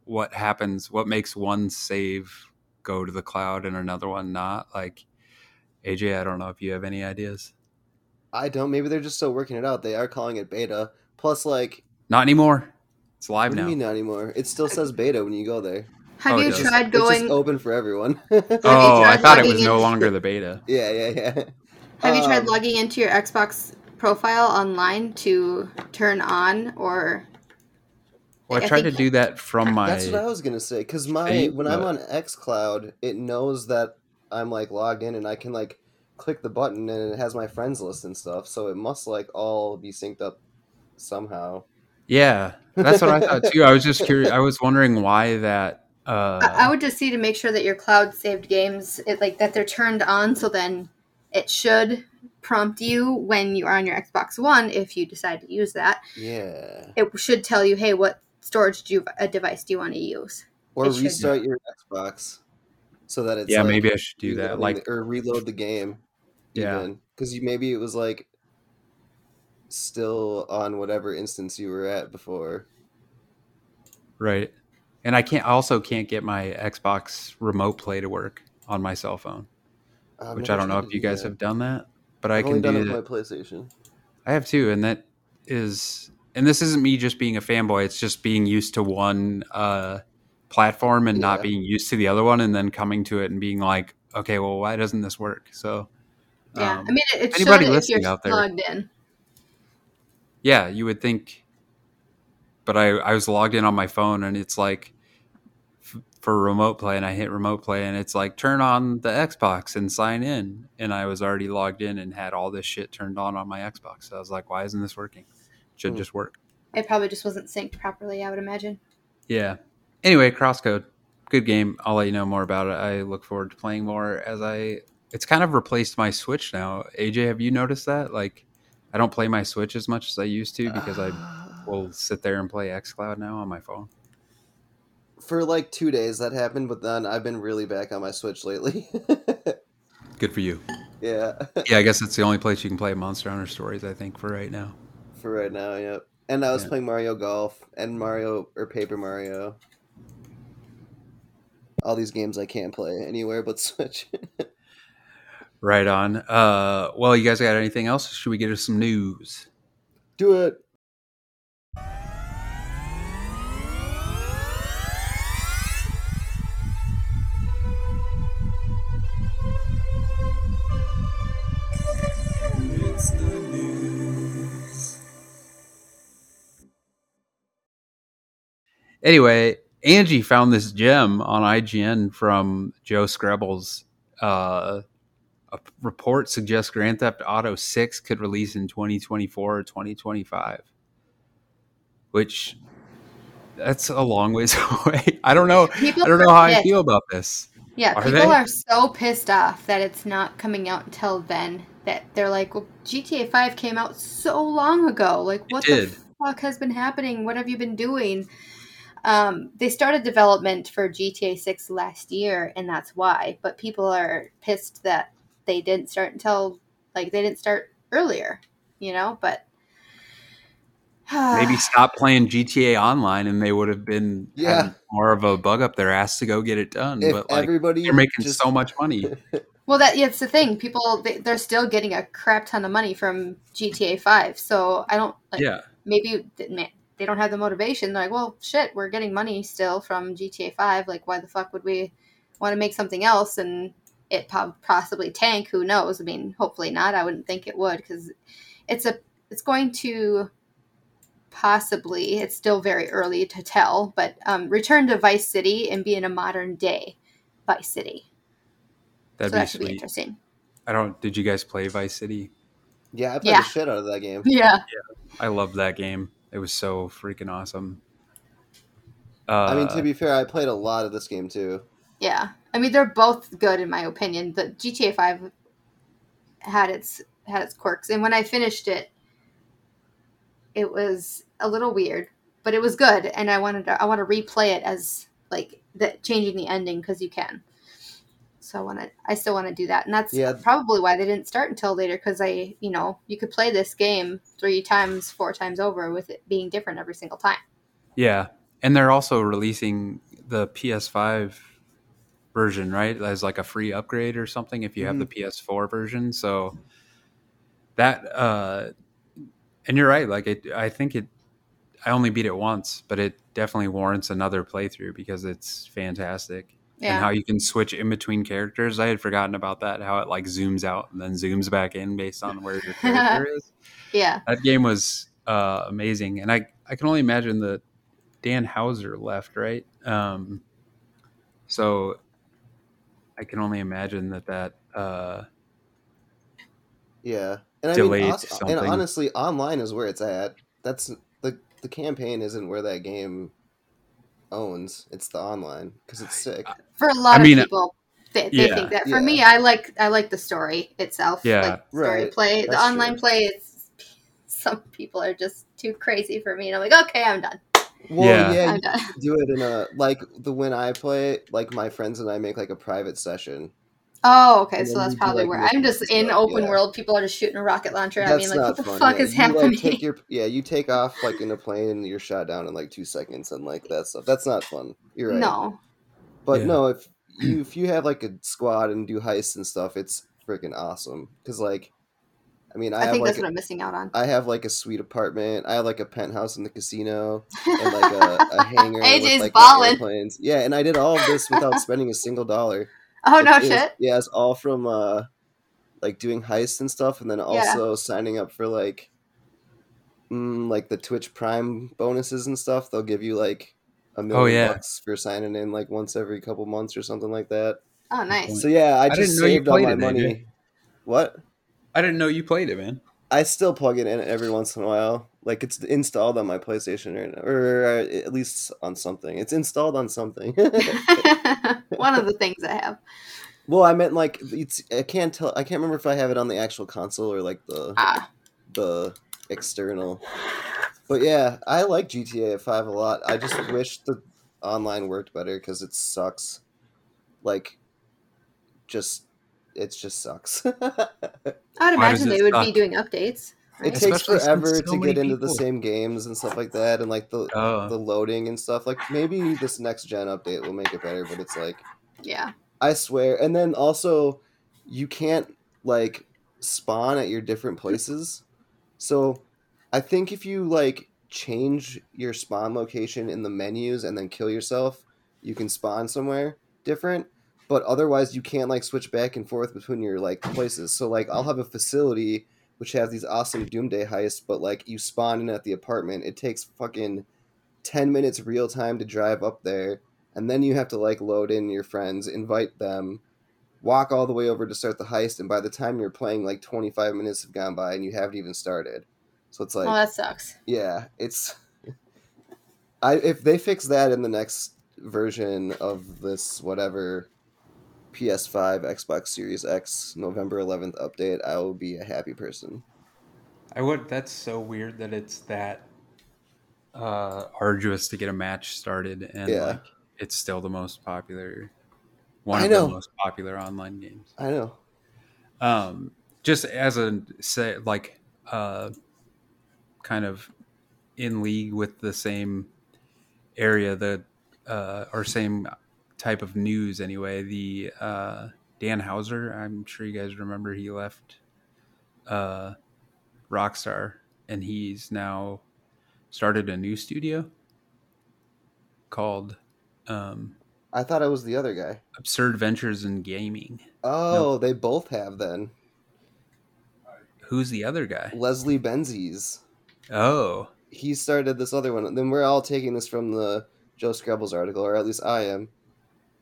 what happens? What makes one save go to the cloud and another one not? Like, AJ, I don't know if you have any ideas. I don't. Maybe they're just still working it out. They are calling it beta. Plus, like, Not anymore. It's live what do now. you mean not anymore? It still says beta when you go there. Have Oh, you does. tried It's just going? open for everyone. <laughs> oh, I thought it logging was no longer the beta. yeah, yeah, yeah. Have you tried Um, logging into your Xbox profile online to turn on or Well, I I tried to do that from my. That's what I was gonna say. Because my feed, when I'm but- on XCloud, it knows that I'm like logged in, and I can like click the button, and it has my friends list and stuff. So it must like all be synced up somehow. Yeah, that's what I thought too. I was just curious. I was wondering why that. Uh, I, I would just see to make sure that your cloud saved games, it, like that they're turned on, so then it should prompt you when you are on your Xbox One if you decide to use that. Yeah. It should tell you, hey, what storage do you, a device do you want to use? Or It should- restart your Xbox so that it's yeah, like, maybe I should do that. Like, the- or reload the game. Yeah. Because you maybe it was like still on whatever instance you were at before. right. And I can't. I also can't get my Xbox Remote Play to work on my cell phone, I've which I don't know if you guys that. have done that. But I I've only can done do it it. with my PlayStation. I have too, and that is, and this isn't me just being a fanboy. It's just being used to one uh, platform and not being used to the other one, and then coming to it and being like, okay, well, why doesn't this work? So, Yeah, um, I mean, it, it anybody should if listening you're out there- logged in. yeah, you would think, but I I was logged in on my phone, and it's like f- for remote play, and I hit remote play, and it's like turn on the Xbox and sign in, and I was already logged in and had all this shit turned on on my Xbox. So I was like, why isn't this working? It Should Hmm. just work. It probably just wasn't synced properly, I would imagine. Yeah. Anyway, Crosscode, good game. I'll let you know more about it. I look forward to playing more as I. It's kind of replaced my Switch now. AJ, have you noticed that? Like, I don't play my Switch as much as I used to because I Ah. <sighs> will sit there and play XCloud now on my phone. For like two days that happened, but then I've been really back on my Switch lately. <laughs> Good for you. yeah, Yeah, I guess it's the only place you can play Monster Hunter Stories. I think for right now. for right now, yep. And I was Yeah. playing Mario Golf and Mario or Paper Mario. All these games I can't play anywhere but <laughs> Switch. Right on. Uh, well, you guys got anything else? Should we get us some news? Do it. Anyway, Angie found this gem on IGN from Joe Skrebels. Uh, a report suggests Grand Theft Auto 6 could release in 2024 or 2025, which that's a long ways <laughs> away. I don't know. People I don't know how I feel about this. Yeah, Are people they? are so pissed off that it's not coming out until then that they're like, well, GTA 5 came out so long ago. Like, what the fuck has been happening? What have you been doing? Um, they started development for GTA 6 last year, and that's why. But people are pissed that they didn't start until, like, they didn't start earlier, you know? But. Maybe <sighs> stop playing GTA Online and they would have been Yeah. more of a bug up their ass to go get it done. If but like, everybody you're making just- so much money. <laughs> Well, that yeah, it's the thing. People they, they're still getting a crap ton of money from GTA Five. So I don't like. yeah. Maybe th- ma- they don't have the motivation. They're like, well, shit, we're getting money still from GTA Five. Like, why the fuck would we want to make something else and it po- possibly tank? Who knows? I mean, hopefully not. I wouldn't think it would because it's a it's going to possibly. It's still very early to tell, but um, return to Vice City and be in a modern day Vice City. That'd so be that should be interesting. I don't. Did you guys play Vice City? Yeah, I played Yeah. the shit out of that game. <laughs> Yeah. I love that game. It was so freaking awesome. Uh, I mean, to be fair, I played a lot of this game too. Yeah, I mean they're both good in my opinion. The GTA Five had its had its quirks, and when I finished it, it was a little weird, but it was good, and I wanted to I want to replay it as like the changing the ending because you can. So I want to I still want to do that, and that's Yeah. probably why they didn't start until later because I you know you could play this game three times, four times over with it being different every single time. yeah, and they're also releasing the PS5 version, right? As like a free upgrade or something if you have the PS4 version. So that, uh, and you're right. Like it, I think it. I only beat it once, but it definitely warrants another playthrough because it's fantastic. Yeah. and how you can switch in between characters. I had forgotten about that. How it like zooms out and then zooms back in based on where your character <laughs> is. yeah. That game was uh, amazing, and I I can only imagine that Dan Houser left, right? Um, so I can only imagine that that uh, Yeah, and I mean, also, and honestly, online is where it's at. That's the the campaign isn't where that game owns. It's the online because it's sick. For a lot I mean, of people, they, they yeah. think that. For Yeah. me, I like I like the story itself. Yeah. like story Right. play. The online true. play is some people are just too crazy for me, and I'm like, okay, I'm done. Well, Yeah. yeah, I'm done. do it in a like the when I play, like my friends and I make like a private session. Oh, okay. So that's probably like, where missions I'm just and in stuff, open yeah. world. People are just shooting a rocket launcher at That's me. Like, what the fun. fuck yeah. is you, happening? Like, take your <laughs> yeah, you take off like in a plane and you're shot down in like two seconds and like that stuff. That's not fun. You're right. No. But Yeah. no, if you if you have like a squad and do heists and stuff, it's freaking awesome. Because like, I mean, I, I, have think like that's what I'm missing out on. I have like a sweet apartment. I have like a penthouse in the casino and like a, a <laughs> hangar AJ's with like my ballin'. airplanes. Yeah, and I did all of this without <laughs> spending a single dollar. Oh no It- it was- shit. yeah, it's all from uh like doing heists and stuff, and then also signing up for like mm, like the Twitch Prime bonuses and stuff. They'll give you like a million Oh, yeah. bucks for signing in like once every couple months or something like that. Oh nice. So yeah, I I just didn't know you saved all played my it, money. AJ. What? I didn't know you played it, man. I still plug it in every once in a while. Like it's installed on my PlayStation right now, or uh, at least on something. It's installed on something. <laughs> One of the things I have. well, I meant like it's. I can't tell. I can't remember if I have it on the actual console or like the Ah, the external. But yeah, I like GTA Five a lot. I just wish the online worked better because it sucks. Like, just it just sucks. <laughs> I would imagine they would be doing updates. Right? takes Especially forever so to many get into the same games and stuff like that, and like the Oh, the loading and stuff. Like maybe this next gen update will make it better, but it's like yeah. I swear. And then also, you can't like spawn at your different places. So, I think if you like change your spawn location in the menus and then kill yourself, you can spawn somewhere different. But otherwise, you can't like switch back and forth between your like places. So, like, I'll have a facility which has these awesome Doomsday heists, but like you spawn in at the apartment, it takes fucking ten minutes real time to drive up there and then you have to like load in your friends, invite them, walk all the way over to start the heist, and by the time you're playing, like 25 minutes have gone by and you haven't even started. So it's like, oh, that sucks. yeah, it's. <laughs> I if they fix that in the next version of this whatever PS5, Xbox Series X, November 11th update, I will be a happy person. I would. That's so weird that it's that uh, arduous to get a match started, and Yeah. like it's still the most popular, one I of know. the most popular online games. I know. Um, just as a say, like, uh, kind of in league with the same area, the uh, or same type of news anyway. The uh, Dan Houser, I'm sure you guys remember, he left uh, Rockstar, and he's now started a new studio called um, I thought I was the other guy. Absurd Ventures in Gaming. Oh, they both have then. Who's the other guy? Leslie Benzies. Oh, he started this other one. Then we're all taking this from the Joe Skrebels article, or at least I am.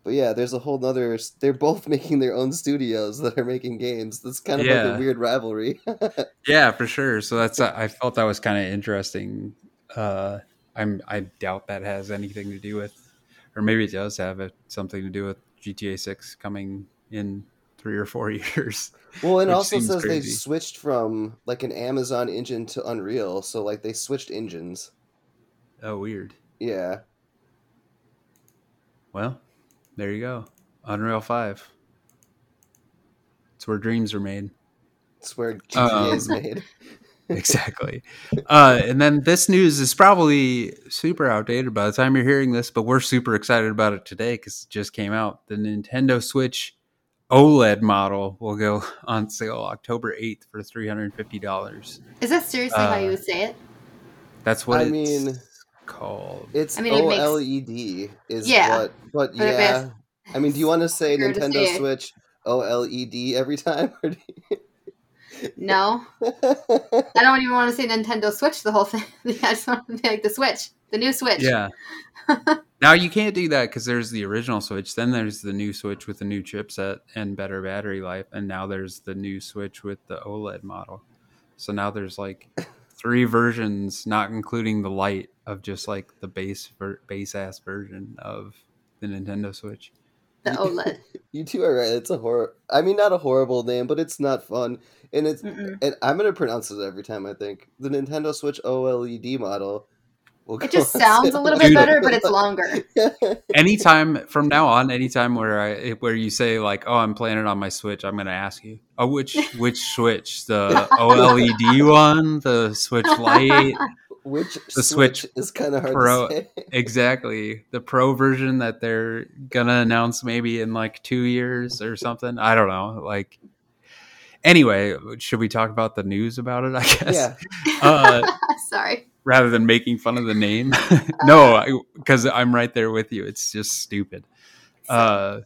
But yeah, there's a whole nother. They're both <laughs> making their own studios that are making games. That's kind of like a weird rivalry. <laughs> yeah, for sure. So that's I felt that was kind of interesting. Uh, I'm I doubt that has anything to do with, or maybe it does have it, something to do with GTA Six coming in three or four <laughs> years. well, and also says they switched from like an Amazon engine to Unreal, so like they switched engines. Oh, weird. Yeah, Well, there you go. Unreal Five. It's where dreams are made. it's where GTA is Um, made. <laughs> exactly. Uh, and then this news is probably super outdated by the time you're hearing this, but we're super excited about it today because it just came out. The Nintendo Switch OLED model will go <laughs> on sale October 8th for $350. Is that seriously how Uh, you would say it? That's what I it's mean- called. It's I mean, it makes- OLED is Yeah, what, but But if yeah, it's I mean, do you want to say Fair to Nintendo say. Switch OLED every time? Or do <laughs> No, you... I don't even want to say Nintendo Switch the whole thing. <laughs> I just want to be like the Switch, the new Switch. Yeah. <laughs> now you can't do that because there's the original Switch, then there's the new Switch with the new chipset and better battery life, and now there's the new Switch with the OLED model. So now there's like three versions, not including the Lite, of just like the base ver- base ass version of the Nintendo Switch. The OLED. <laughs> you two are right. It's a horror. I mean, not a horrible name, but it's not fun. And it's Mm-mm. and I'm gonna pronounce it every time. I think the Nintendo Switch OLED model. Will It <laughs> just sounds a little bit better, but it's longer. <laughs> Anytime from now on, anytime where I where you say like, "Oh, I'm playing it on my Switch," I'm gonna ask you, "Oh, which <laughs> which Switch? The OLED one, the Switch Lite, Which The Switch, Switch is kind of hard Pro- to say. exactly the Pro version that they're gonna announce maybe in like two years or something? I don't know. Like, anyway, should we talk about the news about it? I guess. yeah, Uh, Sorry. Rather than making fun of the name. <laughs> no, because I'm right there with you. It's just stupid. Uh,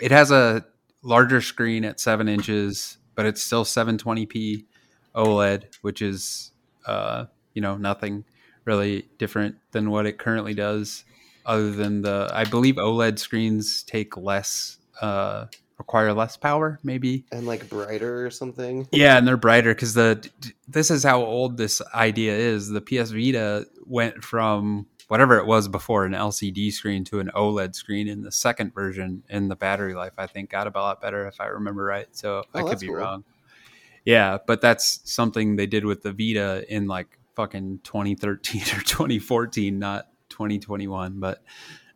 it has a larger screen at seven inches, but it's still 720p OLED, which is, uh, you know, nothing really different than what it currently does. Other than the, I believe OLED screens take less, uh, require less power, maybe and like brighter or something. yeah, and they're brighter because the this is how old this idea is. The PS Vita went from whatever it was before an LCD screen to an OLED screen in the second version, and the battery life I think got a lot better if I remember right. So I Oh, could be cool. wrong. Yeah, but that's something they did with the Vita in like fucking 2013 <laughs> or 2014, not 2021. But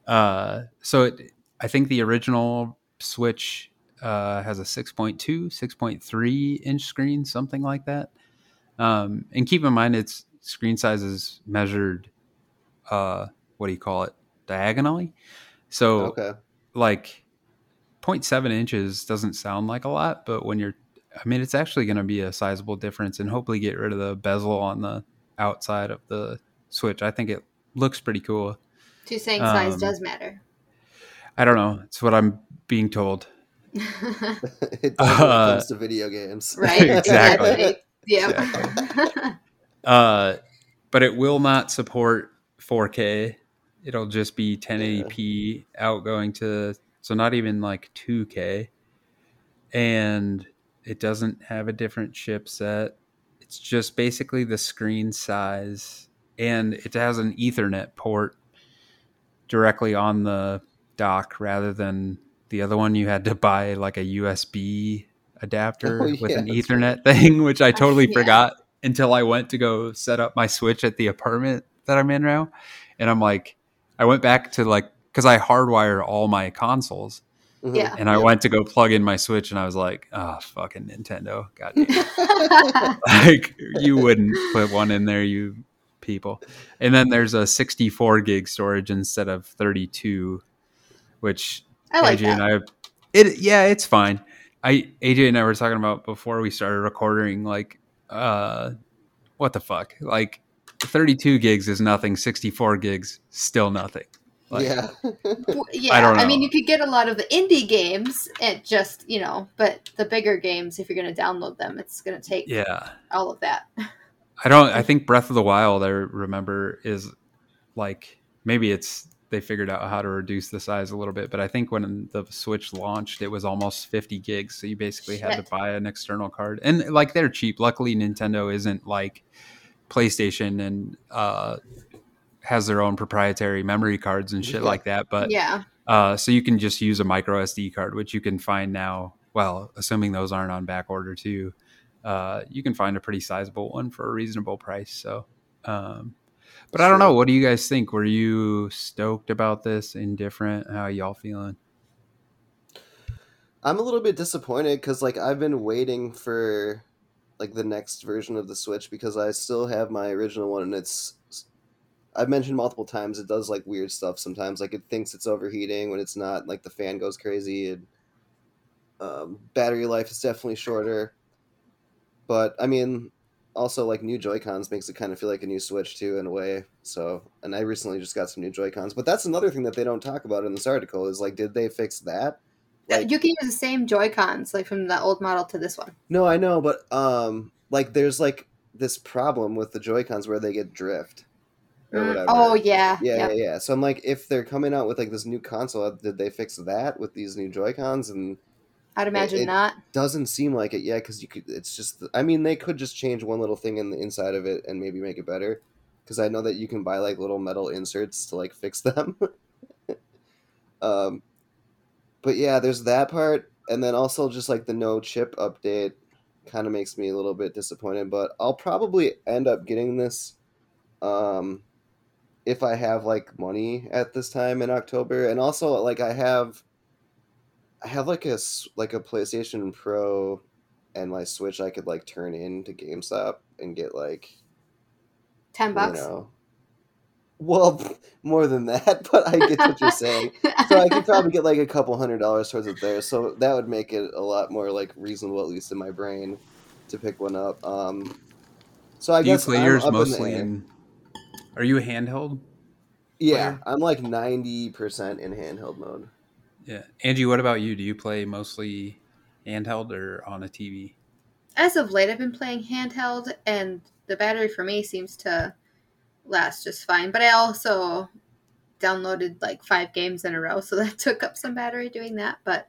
uh, so it, I think the original Switch uh, has a 6.2, 6.3 inch screen, something like that. Um, and keep in mind, its screen size is measured, uh, what do you call it, diagonally. So, Okay. like 0.7 inches doesn't sound like a lot, but when you're, I mean, it's actually going to be a sizable difference and hopefully get rid of the bezel on the outside of the Switch. I think it looks pretty cool. So you're saying size Um, does matter. I don't know. It's what I'm being told. <laughs> it Uh, comes to video games. <laughs> right? <laughs> Exactly. Yeah. Uh, but it will not support 4K. It'll just be 1080p outgoing to, so not even like 2K. And it doesn't have a different chipset. It's just basically the screen size, and it has an Ethernet port directly on the dock rather than the other one you had to buy like a USB adapter Oh, with an that's Ethernet <laughs> thing, which I totally yeah. forgot until I went to go set up my Switch at the apartment that I'm in now. And I'm like, I went back to like, because I hardwire all my consoles, Mhm. Yeah. and I went to go plug in my Switch, and I was like, oh, fucking Nintendo. God damn. <laughs> <laughs> like, you wouldn't put one in there, you people. And then there's a 64 gig storage instead of 32, which I like AJ that. and I have it yeah, it's fine. I AJ and I were talking about before we started recording, like uh what the fuck? Like 32 gigs is nothing, 64 gigs still nothing. Like, yeah. <laughs> Yeah, I I, don't mean, you could get a lot of the indie games and just, you know, but the bigger games, if you're going to download them, it's going to take Yeah. all of that. I don't I think Breath of the Wild I remember is like maybe it's they figured out how to reduce the size a little bit, but I think when the Switch launched it was almost 50 gigs, so you basically had to buy an external card. And like they're cheap. Luckily Nintendo isn't like PlayStation and uh has their own proprietary memory cards and shit like that, but yeah. uh, so you can just use a micro SD card, which you can find now. Well, assuming those aren't on back order too, uh, you can find a pretty sizable one for a reasonable price. So, um, but I don't know. What do you guys think? Were you stoked about this? Indifferent? How y'all feeling? I'm a little bit disappointed because like I've been waiting for like the next version of the Switch because I still have my original one and it's I've mentioned multiple times it does like weird stuff sometimes like it thinks it's overheating when it's not like the fan goes crazy and um, battery life is definitely shorter but I mean also like new Joy Cons makes it kind of feel like a new Switch too in a way. So, and I recently just got some new Joy Cons, but that's another thing that they don't talk about in this article is like, did they fix that? Like, you can use the same Joy Cons, like from the old model to this one. no, I know, but um, like there's like this problem with the Joy Cons where they get drift or Mm, whatever. Oh yeah, Yeah, yeah. yeah, yeah. So I'm like, if they're coming out with like this new console, did they fix that with these new Joy Cons? And I'd imagine it- not. doesn't seem like it yet because you could. It's just. I mean, they could just change one little thing in the inside of it and maybe make it better. Because I know that you can buy like little metal inserts to like fix them. <laughs> um, but yeah, there's that part, and then also just like the no chip update kind of makes me a little bit disappointed. But I'll probably end up getting this. Um, if I have like money at this time in October, and also like I have, I have like a s- like a PlayStation Pro and my Switch I could like turn in to GameStop and get like Ten bucks. you know, well <laughs> more than that, <laughs> but I get what you're saying. So I could probably get like a couple hundred dollars towards it there. So that would make it a lot more like reasonable, at least in my brain, to pick one up. Um, so I Do you guess play I'm yours up in mostly air. in? Are you a handheld? Yeah, player? I'm like ninety percent in handheld mode. Yeah, Angie. What about you? Do you play mostly handheld or on a TV? As of late, I've been playing handheld, and the battery for me seems to last just fine. But I also downloaded like five games in a row, so <laughs> that took up some battery doing that. But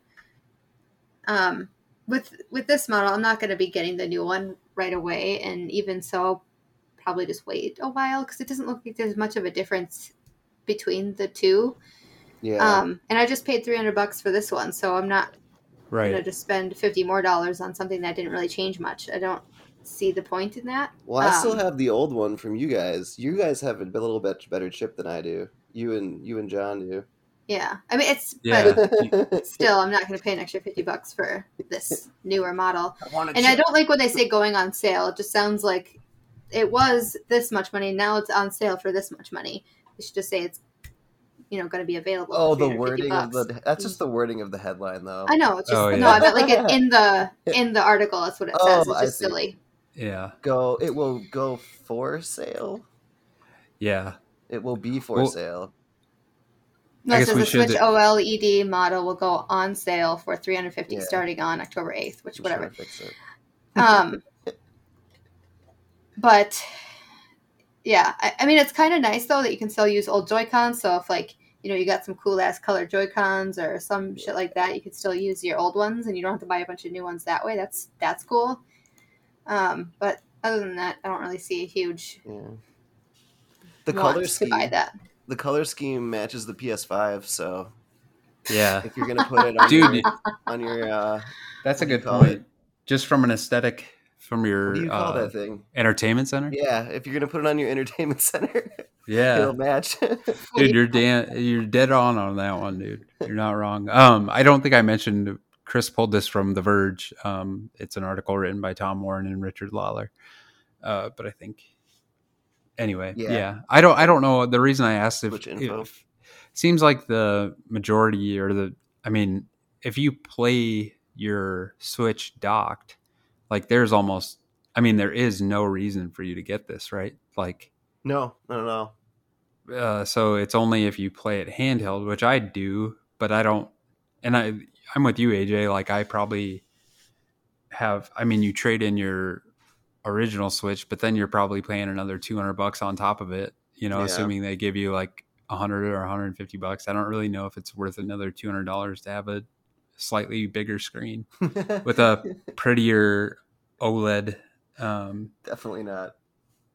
um, with with this model, I'm not going to be getting the new one right away, and even so, probably just wait a while because it doesn't look like there's much of a difference between the two. Yeah, Um, and I just paid 300 bucks for this one, so I'm not Right. gonna just spend 50 more dollars on something that didn't really change much. I don't see the point in that. well, I still um, have the old one from you guys. You guys have a little bit better chip than I do. You and you and John do. Yeah, I mean it's Yeah. but <laughs> still, I'm not gonna pay an extra 50 bucks for this newer model. I want And I don't like when they say going on sale. It just sounds like it was this much money. Now it's on sale for this much money. They should just say it's you know going to be available. Oh, the 350 wording of the that's just the wording of the headline though. I know. It's just Oh, no. yeah. I meant like it, in the <laughs> in the article. That's what it Oh, says. It's just silly. Yeah. Go. It will go for sale. Yeah. It will be for Well- sale. No, I guess says the Switch should- OLED model will go on sale for 350 Yeah. starting on October 8th, which I'm whatever. trying to fix it. Um, <laughs> but yeah, I, I mean, it's kind of nice though that you can still use old Joy Cons. So if like you know you got some cool ass color Joy Cons or some shit like that, you could still use your old ones, and you don't have to buy a bunch of new ones that way. That's that's cool. Um, but other than that, I don't really see a huge Yeah. The want color to scheme. buy that. The color scheme matches the PS5. So Yeah. if you're gonna put it on <laughs> Dude, your, on your uh, That's a What do you good point. it? Just from an aesthetic, from your what do you call uh, that thing? entertainment center. Yeah, if you're gonna put it on your entertainment <laughs> center, Yeah. it'll match. <laughs> dude you're dan- you're dead on on that one dude you're not wrong um i don't think i mentioned chris pulled this from the verge um it's an article written by tom warren and richard lawler uh but i think anyway Yeah. yeah, i don't i don't know the reason i asked if, Switch info. if seems like the majority or the i mean if you play your switch docked like there's almost i mean there is no reason for you to get this right like no, no, no. uh, so it's only if you play it handheld, which I do, but I don't. And I, I'm with you, AJ. Like I probably have. I mean, you trade in your original Switch, but then you're probably paying another 200 bucks on top of it. You know, Yeah. assuming they give you like 100 or 150 bucks. I don't really know if it's worth another 200 dollars to have a slightly bigger screen <laughs> with a prettier OLED. Um, definitely not.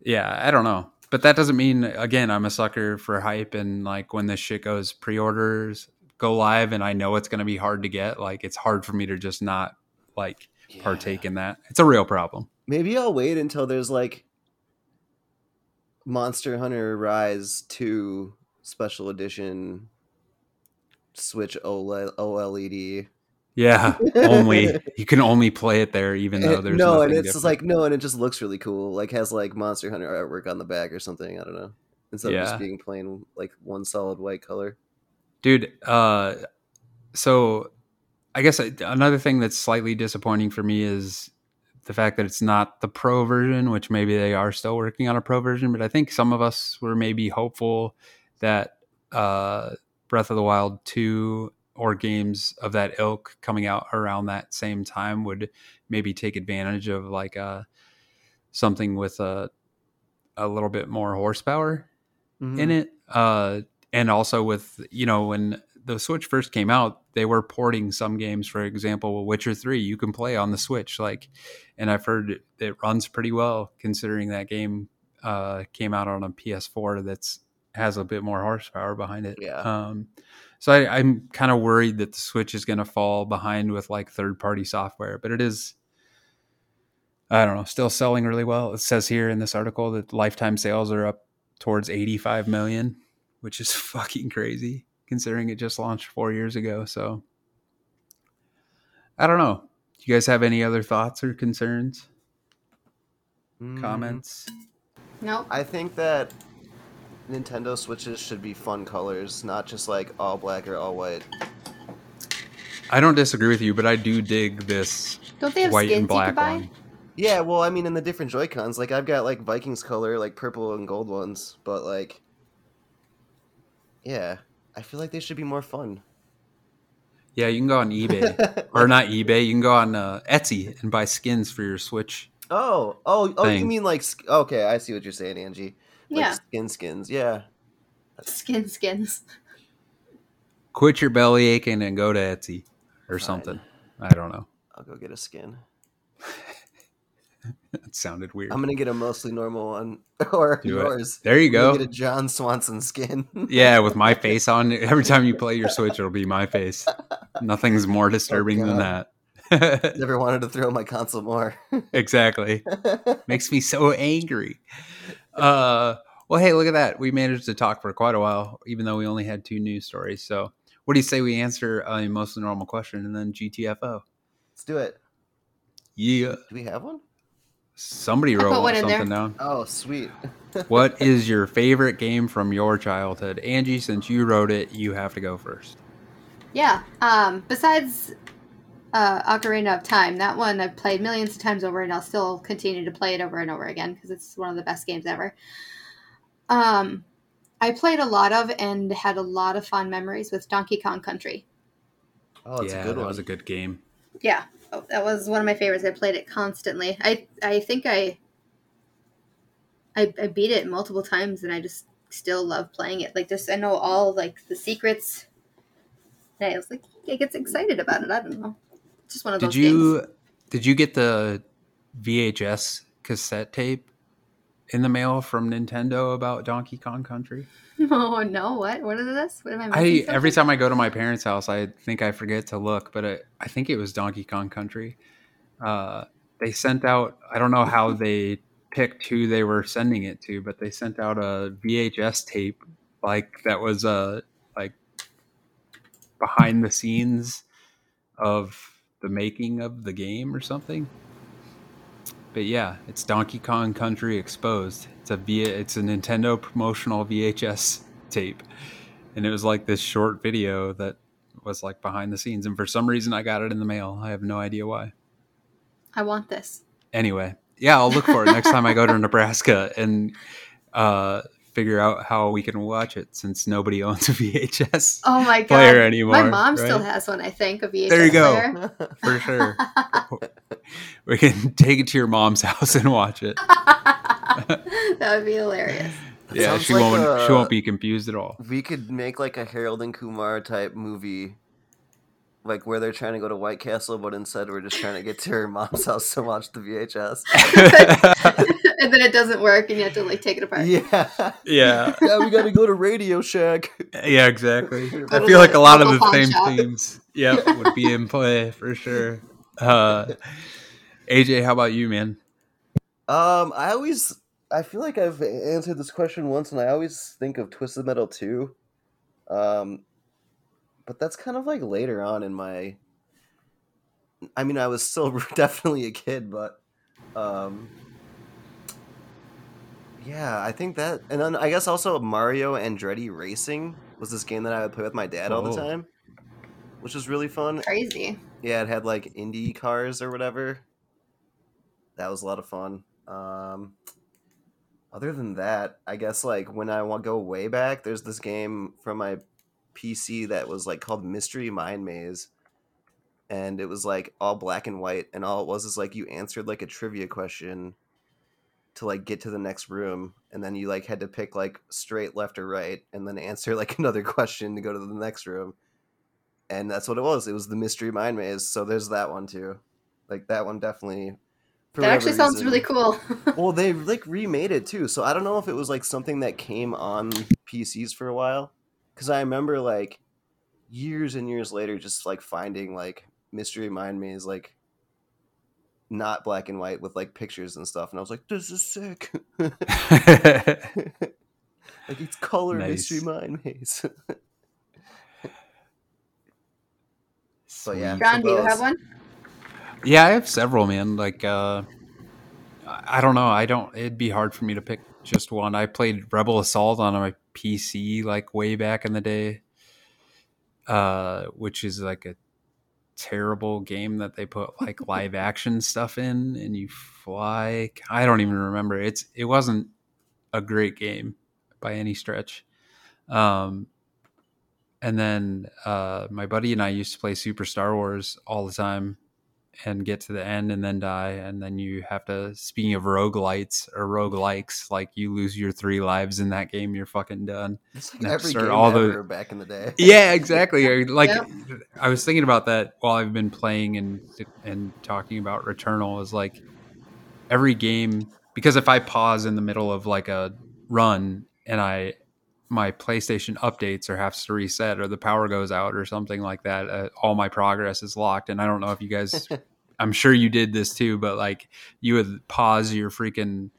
yeah, I don't know. But that doesn't mean again I'm a sucker for hype and like when this shit goes pre-orders go live and I know it's going to be hard to get, like it's hard for me to just not like Yeah. partake in that. It's a real problem. Maybe I'll wait until there's like Monster Hunter Rise 2 special edition Switch OLED, OLED. Yeah, only <laughs> you can only play it there even though there's no, and it's just like no, and it just looks really cool. Like has like Monster Hunter artwork on the back or something. I don't know. Instead of just being plain like one solid white color. dude uh so i guess I- another thing that's slightly disappointing for me is the fact that it's not the pro version, which maybe they are still working on a pro version, but I think some of us were maybe hopeful that uh, Breath of the Wild 2 or games of that ilk coming out around that same time would maybe take advantage of like uh, something with a a little bit more horsepower Mhm. in it. Uh, and also with you know when the Switch first came out, they were porting some games. For example, Witcher Three, you can play on the Switch. Like, and I've heard it, it runs pretty well considering that game uh, came out on a PS4 that's has a bit more horsepower behind it. Yeah. Um, so I, I'm kind of worried that the Switch is going to fall behind with like third party software, but it is. I don't know, still selling really well. It says here in this article that lifetime sales are up towards 85 million, which is <laughs> fucking crazy considering it just launched four years ago. So I don't know. Do you guys have any other thoughts or concerns, Mm, comments? Nope. I think that Nintendo Switches should be fun colors, not just like all black or all white. I don't disagree with you, but I do dig this Don't they have white skins and black you can buy? one. Yeah, well, I mean, in the different Joy Cons, like I've got like Vikings color, like purple and gold ones, but like, yeah, I feel like they should be more fun. Yeah, you can go on <laughs> eBay. or not eBay, you can go on uh, Etsy and buy skins for your Switch. Oh, oh, oh! You mean like? Okay, I see what you're saying, Angie. Like Yeah. skin skins. Yeah, Skin skins. Quit your belly aching and go to Etsy or Fine. something. I don't know. I'll go get a skin. <laughs> that sounded weird. I'm gonna get a mostly normal one, <laughs> or Do it. yours. There you go. Get a John Swanson skin. <laughs> Yeah, with my face on. it. Every time you play your Switch, it'll be my face. Nothing's more oh, disturbing than that. Never wanted to throw my console more. exactly. Makes me so angry. Uh, well, hey, look at that. We managed to talk for quite a while, even though we only had two news stories. So, what do you say we answer a mostly normal question and then GTFO? Let's do it. Yeah. Do we have one? Somebody I put wrote one in something there. down. Oh, sweet. <laughs> What <laughs> is your favorite game from your childhood? Angie, since you wrote it, you have to go first. Yeah. Um, besides uh, Ocarina of Time, that one I've played millions of times over, and I'll still continue to play it over and over again because it's one of the best games ever. Um, I played a lot of and had a lot of fond memories with Donkey Kong Country. Oh, it's yeah, a good that one. was a good game. Yeah, oh, that was one of my favorites. I played it constantly. I I think I I, I beat it multiple times, and I just still love playing it. Like just I know all like the secrets. And I was like, I get excited about it. I don't know. Just one of Did those you games. did you get the VHS cassette tape in the mail from Nintendo about Donkey Kong Country? <laughs> Oh no! What? What is this? What am I? I missing every time I go to my parents' house, I think I forget to look, but I, I think it was Donkey Kong Country. Uh, they sent out. I don't know how they picked who they were sending it to, but they sent out a VHS tape like that was uh like behind the scenes of the making of the game or something. But yeah, it's Donkey Kong Country Exposed. It's a v- it's a Nintendo promotional VHS tape, and it was like this short video that was like behind the scenes. And for some reason, I got it in the mail. I have no idea why. I want this. Anyway, yeah, I'll look for it next time I go to <laughs> Nebraska and uh, figure out how we can watch it since nobody <laughs> owns a VHS Oh my god! player anymore. my mom still has one. I think a VHS There you go. player. <laughs> for sure. <laughs> we can take it to your mom's house and watch it. that would be hilarious. Yeah, sounds she like won't. a- She won't be confused at all. we could make like a Harold and Kumar type movie, like where they're trying to go to White Castle, but instead we're just trying to get to her mom's house to watch the VHS. <laughs> and then it doesn't work, and you have to like take it apart. Yeah, yeah, yeah, we got to go to Radio Shack. yeah, exactly. I feel like a lot of the same shop. themes, yeah, would be in play for sure. Uh, AJ, how about you, man? Um, I always, I feel like I've answered this question once, and I always think of Twisted Metal two. Um, but that's kind of like later on in my. I mean, I was still <laughs> definitely a kid, but, um, yeah, I think that, and then I guess also Mario Andretti Racing was this game that I would play with my dad all the time, which was really fun. Crazy. Yeah, it had like Indy cars or whatever. that was a lot of fun. Um, other than that, I guess like when I want to go way back, there's this game from my PC that was like called Mystery Mind Maze, and it was like all black and white, and all it was is like you answered like a trivia question to like get to the next room, and then you like had to pick like straight left or right, and then answer <laughs> like another question to go to the next room, and that's what it was. It was the Mystery Mind Maze. So there's that one too. Like that one definitely. That actually sounds really cool. <laughs> <laughs> well, they like remade it too, so I don't know if it was like something that came on PCs for a while. Because I remember like years and years later, just like finding like Mystery Mind Maze like not black and white with like pictures and stuff, and I was like, "This is sick!" <laughs> <laughs> like it's color Nice. Mystery Mind Maze. So, <laughs> yeah. John, do you have one? Yeah, I have several, man. Like, uh, I I don't know. I don't. It'd be hard for me to pick just one. I played Rebel Assault on my PC like way back in the day, uh, which is like a terrible game that they put like <laughs> live action stuff in, and you fly. I don't even remember. It's it wasn't a great game by any stretch. Um, and then uh, my buddy and I used to play Super Star Wars all the time and get to the end and then die. And then you have to, speaking of roguelites or roguelikes, like you lose your three lives in that game, you're fucking done. It's like every game all the- ever back in the day. <laughs> Yeah, exactly. <laughs> Like Yep. I was thinking about that while I've been playing and and talking about Returnal is like every game because if I pause in the middle of like a run and I my PlayStation updates or has to reset or the power goes out or something like that, uh, all my progress is locked. And I don't know if you guys, <laughs> I'm sure you did this too, but like you would pause your freaking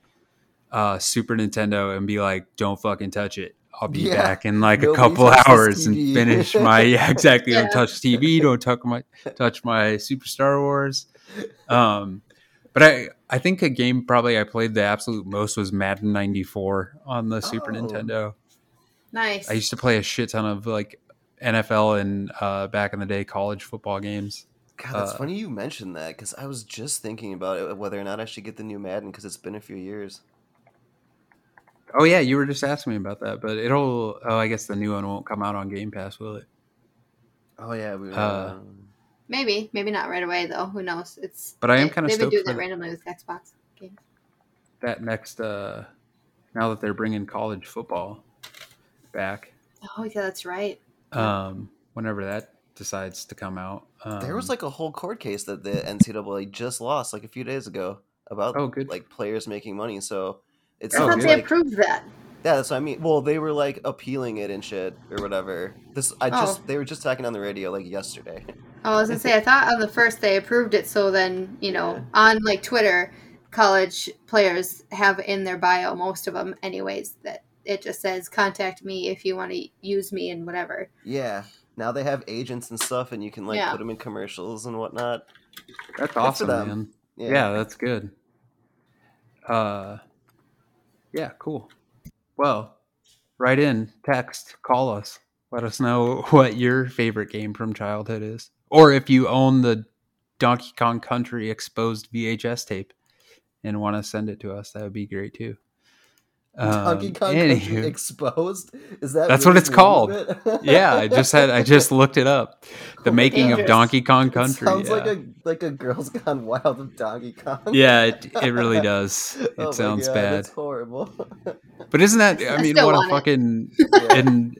uh, Super Nintendo and be like, "Don't fucking touch it." I'll be Yeah. back in like a couple hours and finish my <laughs> yeah exactly. Yeah. Don't touch TV. Don't touch my touch my Super Star Wars. Um, but I I think a game probably I played the absolute most was Madden '94 on the Super Oh. Nintendo. Nice. I used to play a shit ton of like NFL and uh, back in the day college football games. God, that's Uh, funny you mentioned that because I was just thinking about it, whether or not I should get the new Madden because it's been a few years. Oh yeah, you were just asking me about that, but it'll. Oh, I guess the new one won't come out on Game Pass, will it? Oh yeah, we. Uh, um, Maybe, maybe not right away though. Who knows? It's. But I am kinda They've been doing that randomly with Xbox games. That next, uh now that they're bringing college football back, Oh yeah, that's right. um, whenever that decides to come out, um, there was like a whole court case that the NCAA just lost like a few days ago about Oh, good. like players making money. So it's I Oh, thought they like approved that. yeah, that's what I mean. Well, they were like appealing it and shit or whatever. This I just Oh. they were just talking on the radio like yesterday. Oh, I was gonna say I thought on the first they approved it, so then you know Yeah. on like Twitter, college players have in their bio most of them anyways that it just says contact me if you want to use me and whatever. Yeah. Now they have agents and stuff, and you can like Yeah. put them in commercials and whatnot. that's for awesome, them. man. Yeah. Yeah. that's good. Uh, yeah, cool. Well, write in, text, call us. Let us know <laughs> what your favorite game from childhood is, or if you own the Donkey Kong Country exposed VHS tape and want to send it to us, that would be great too. Donkey Um, Kong anywho. Country Exposed? Is that That's really what it's called. it? yeah, I just had I just looked it up. <laughs> The Oh my making of Donkey Kong It Country. sounds yeah. like a like a Girls Gone Wild of Donkey Kong. yeah, it, it really does. <laughs> It Oh sounds God, bad. It's horrible. <laughs> But isn't that? I I mean, still what a fucking Yeah. in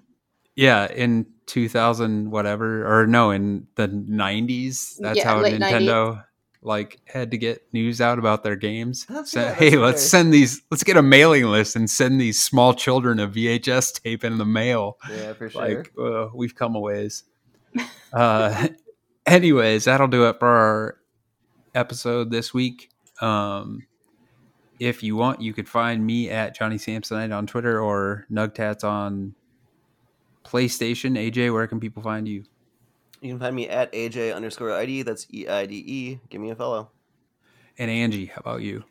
yeah in 2000 whatever or no in the 90s. That's Yeah, how late Nintendo like had to get news out about their games. Say, yeah, hey, let's send these. Let's get a mailing list and send these small children a VHS tape in the mail. yeah, for sure. Like uh, we've come a ways. uh, <laughs> anyways, that'll do it for our episode this week. Um, if you want, you could find me at Johnny Samsonite on Twitter or Nugtats on PlayStation. AJ, where can people find you? You can find me at AJ underscore Eide. That's E I D E. Give me a follow. And Angie, how about you?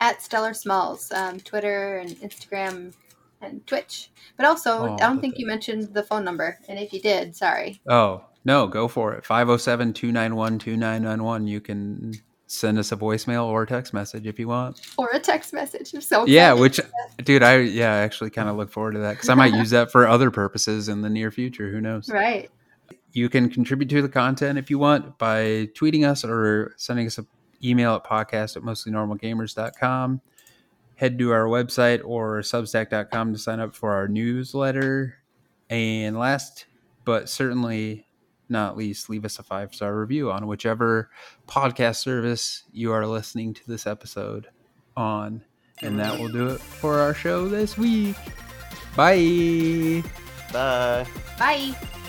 At Stellar Smalls, um, Twitter and Instagram and Twitch. But also, Oh, I don't think the- you mentioned the phone number, and if you did, sorry. Oh, no, go for it. 507 291 2991. You can send us a voicemail or a text message if you want. Or a text message. I'm so Yeah, which, dude, I yeah, I actually kind of look forward to that because I might use that for other purposes in the near future. Who knows? Right. You can contribute to the content if you want by tweeting us or sending us an email at podcast at mostlynormalgamers.com. Head to our website or substack.com to sign up for our newsletter. And last but certainly not least, leave us a five star review on whichever podcast service you are listening to this episode on. And that will do it for our show this week. Bye. Bye. Bye.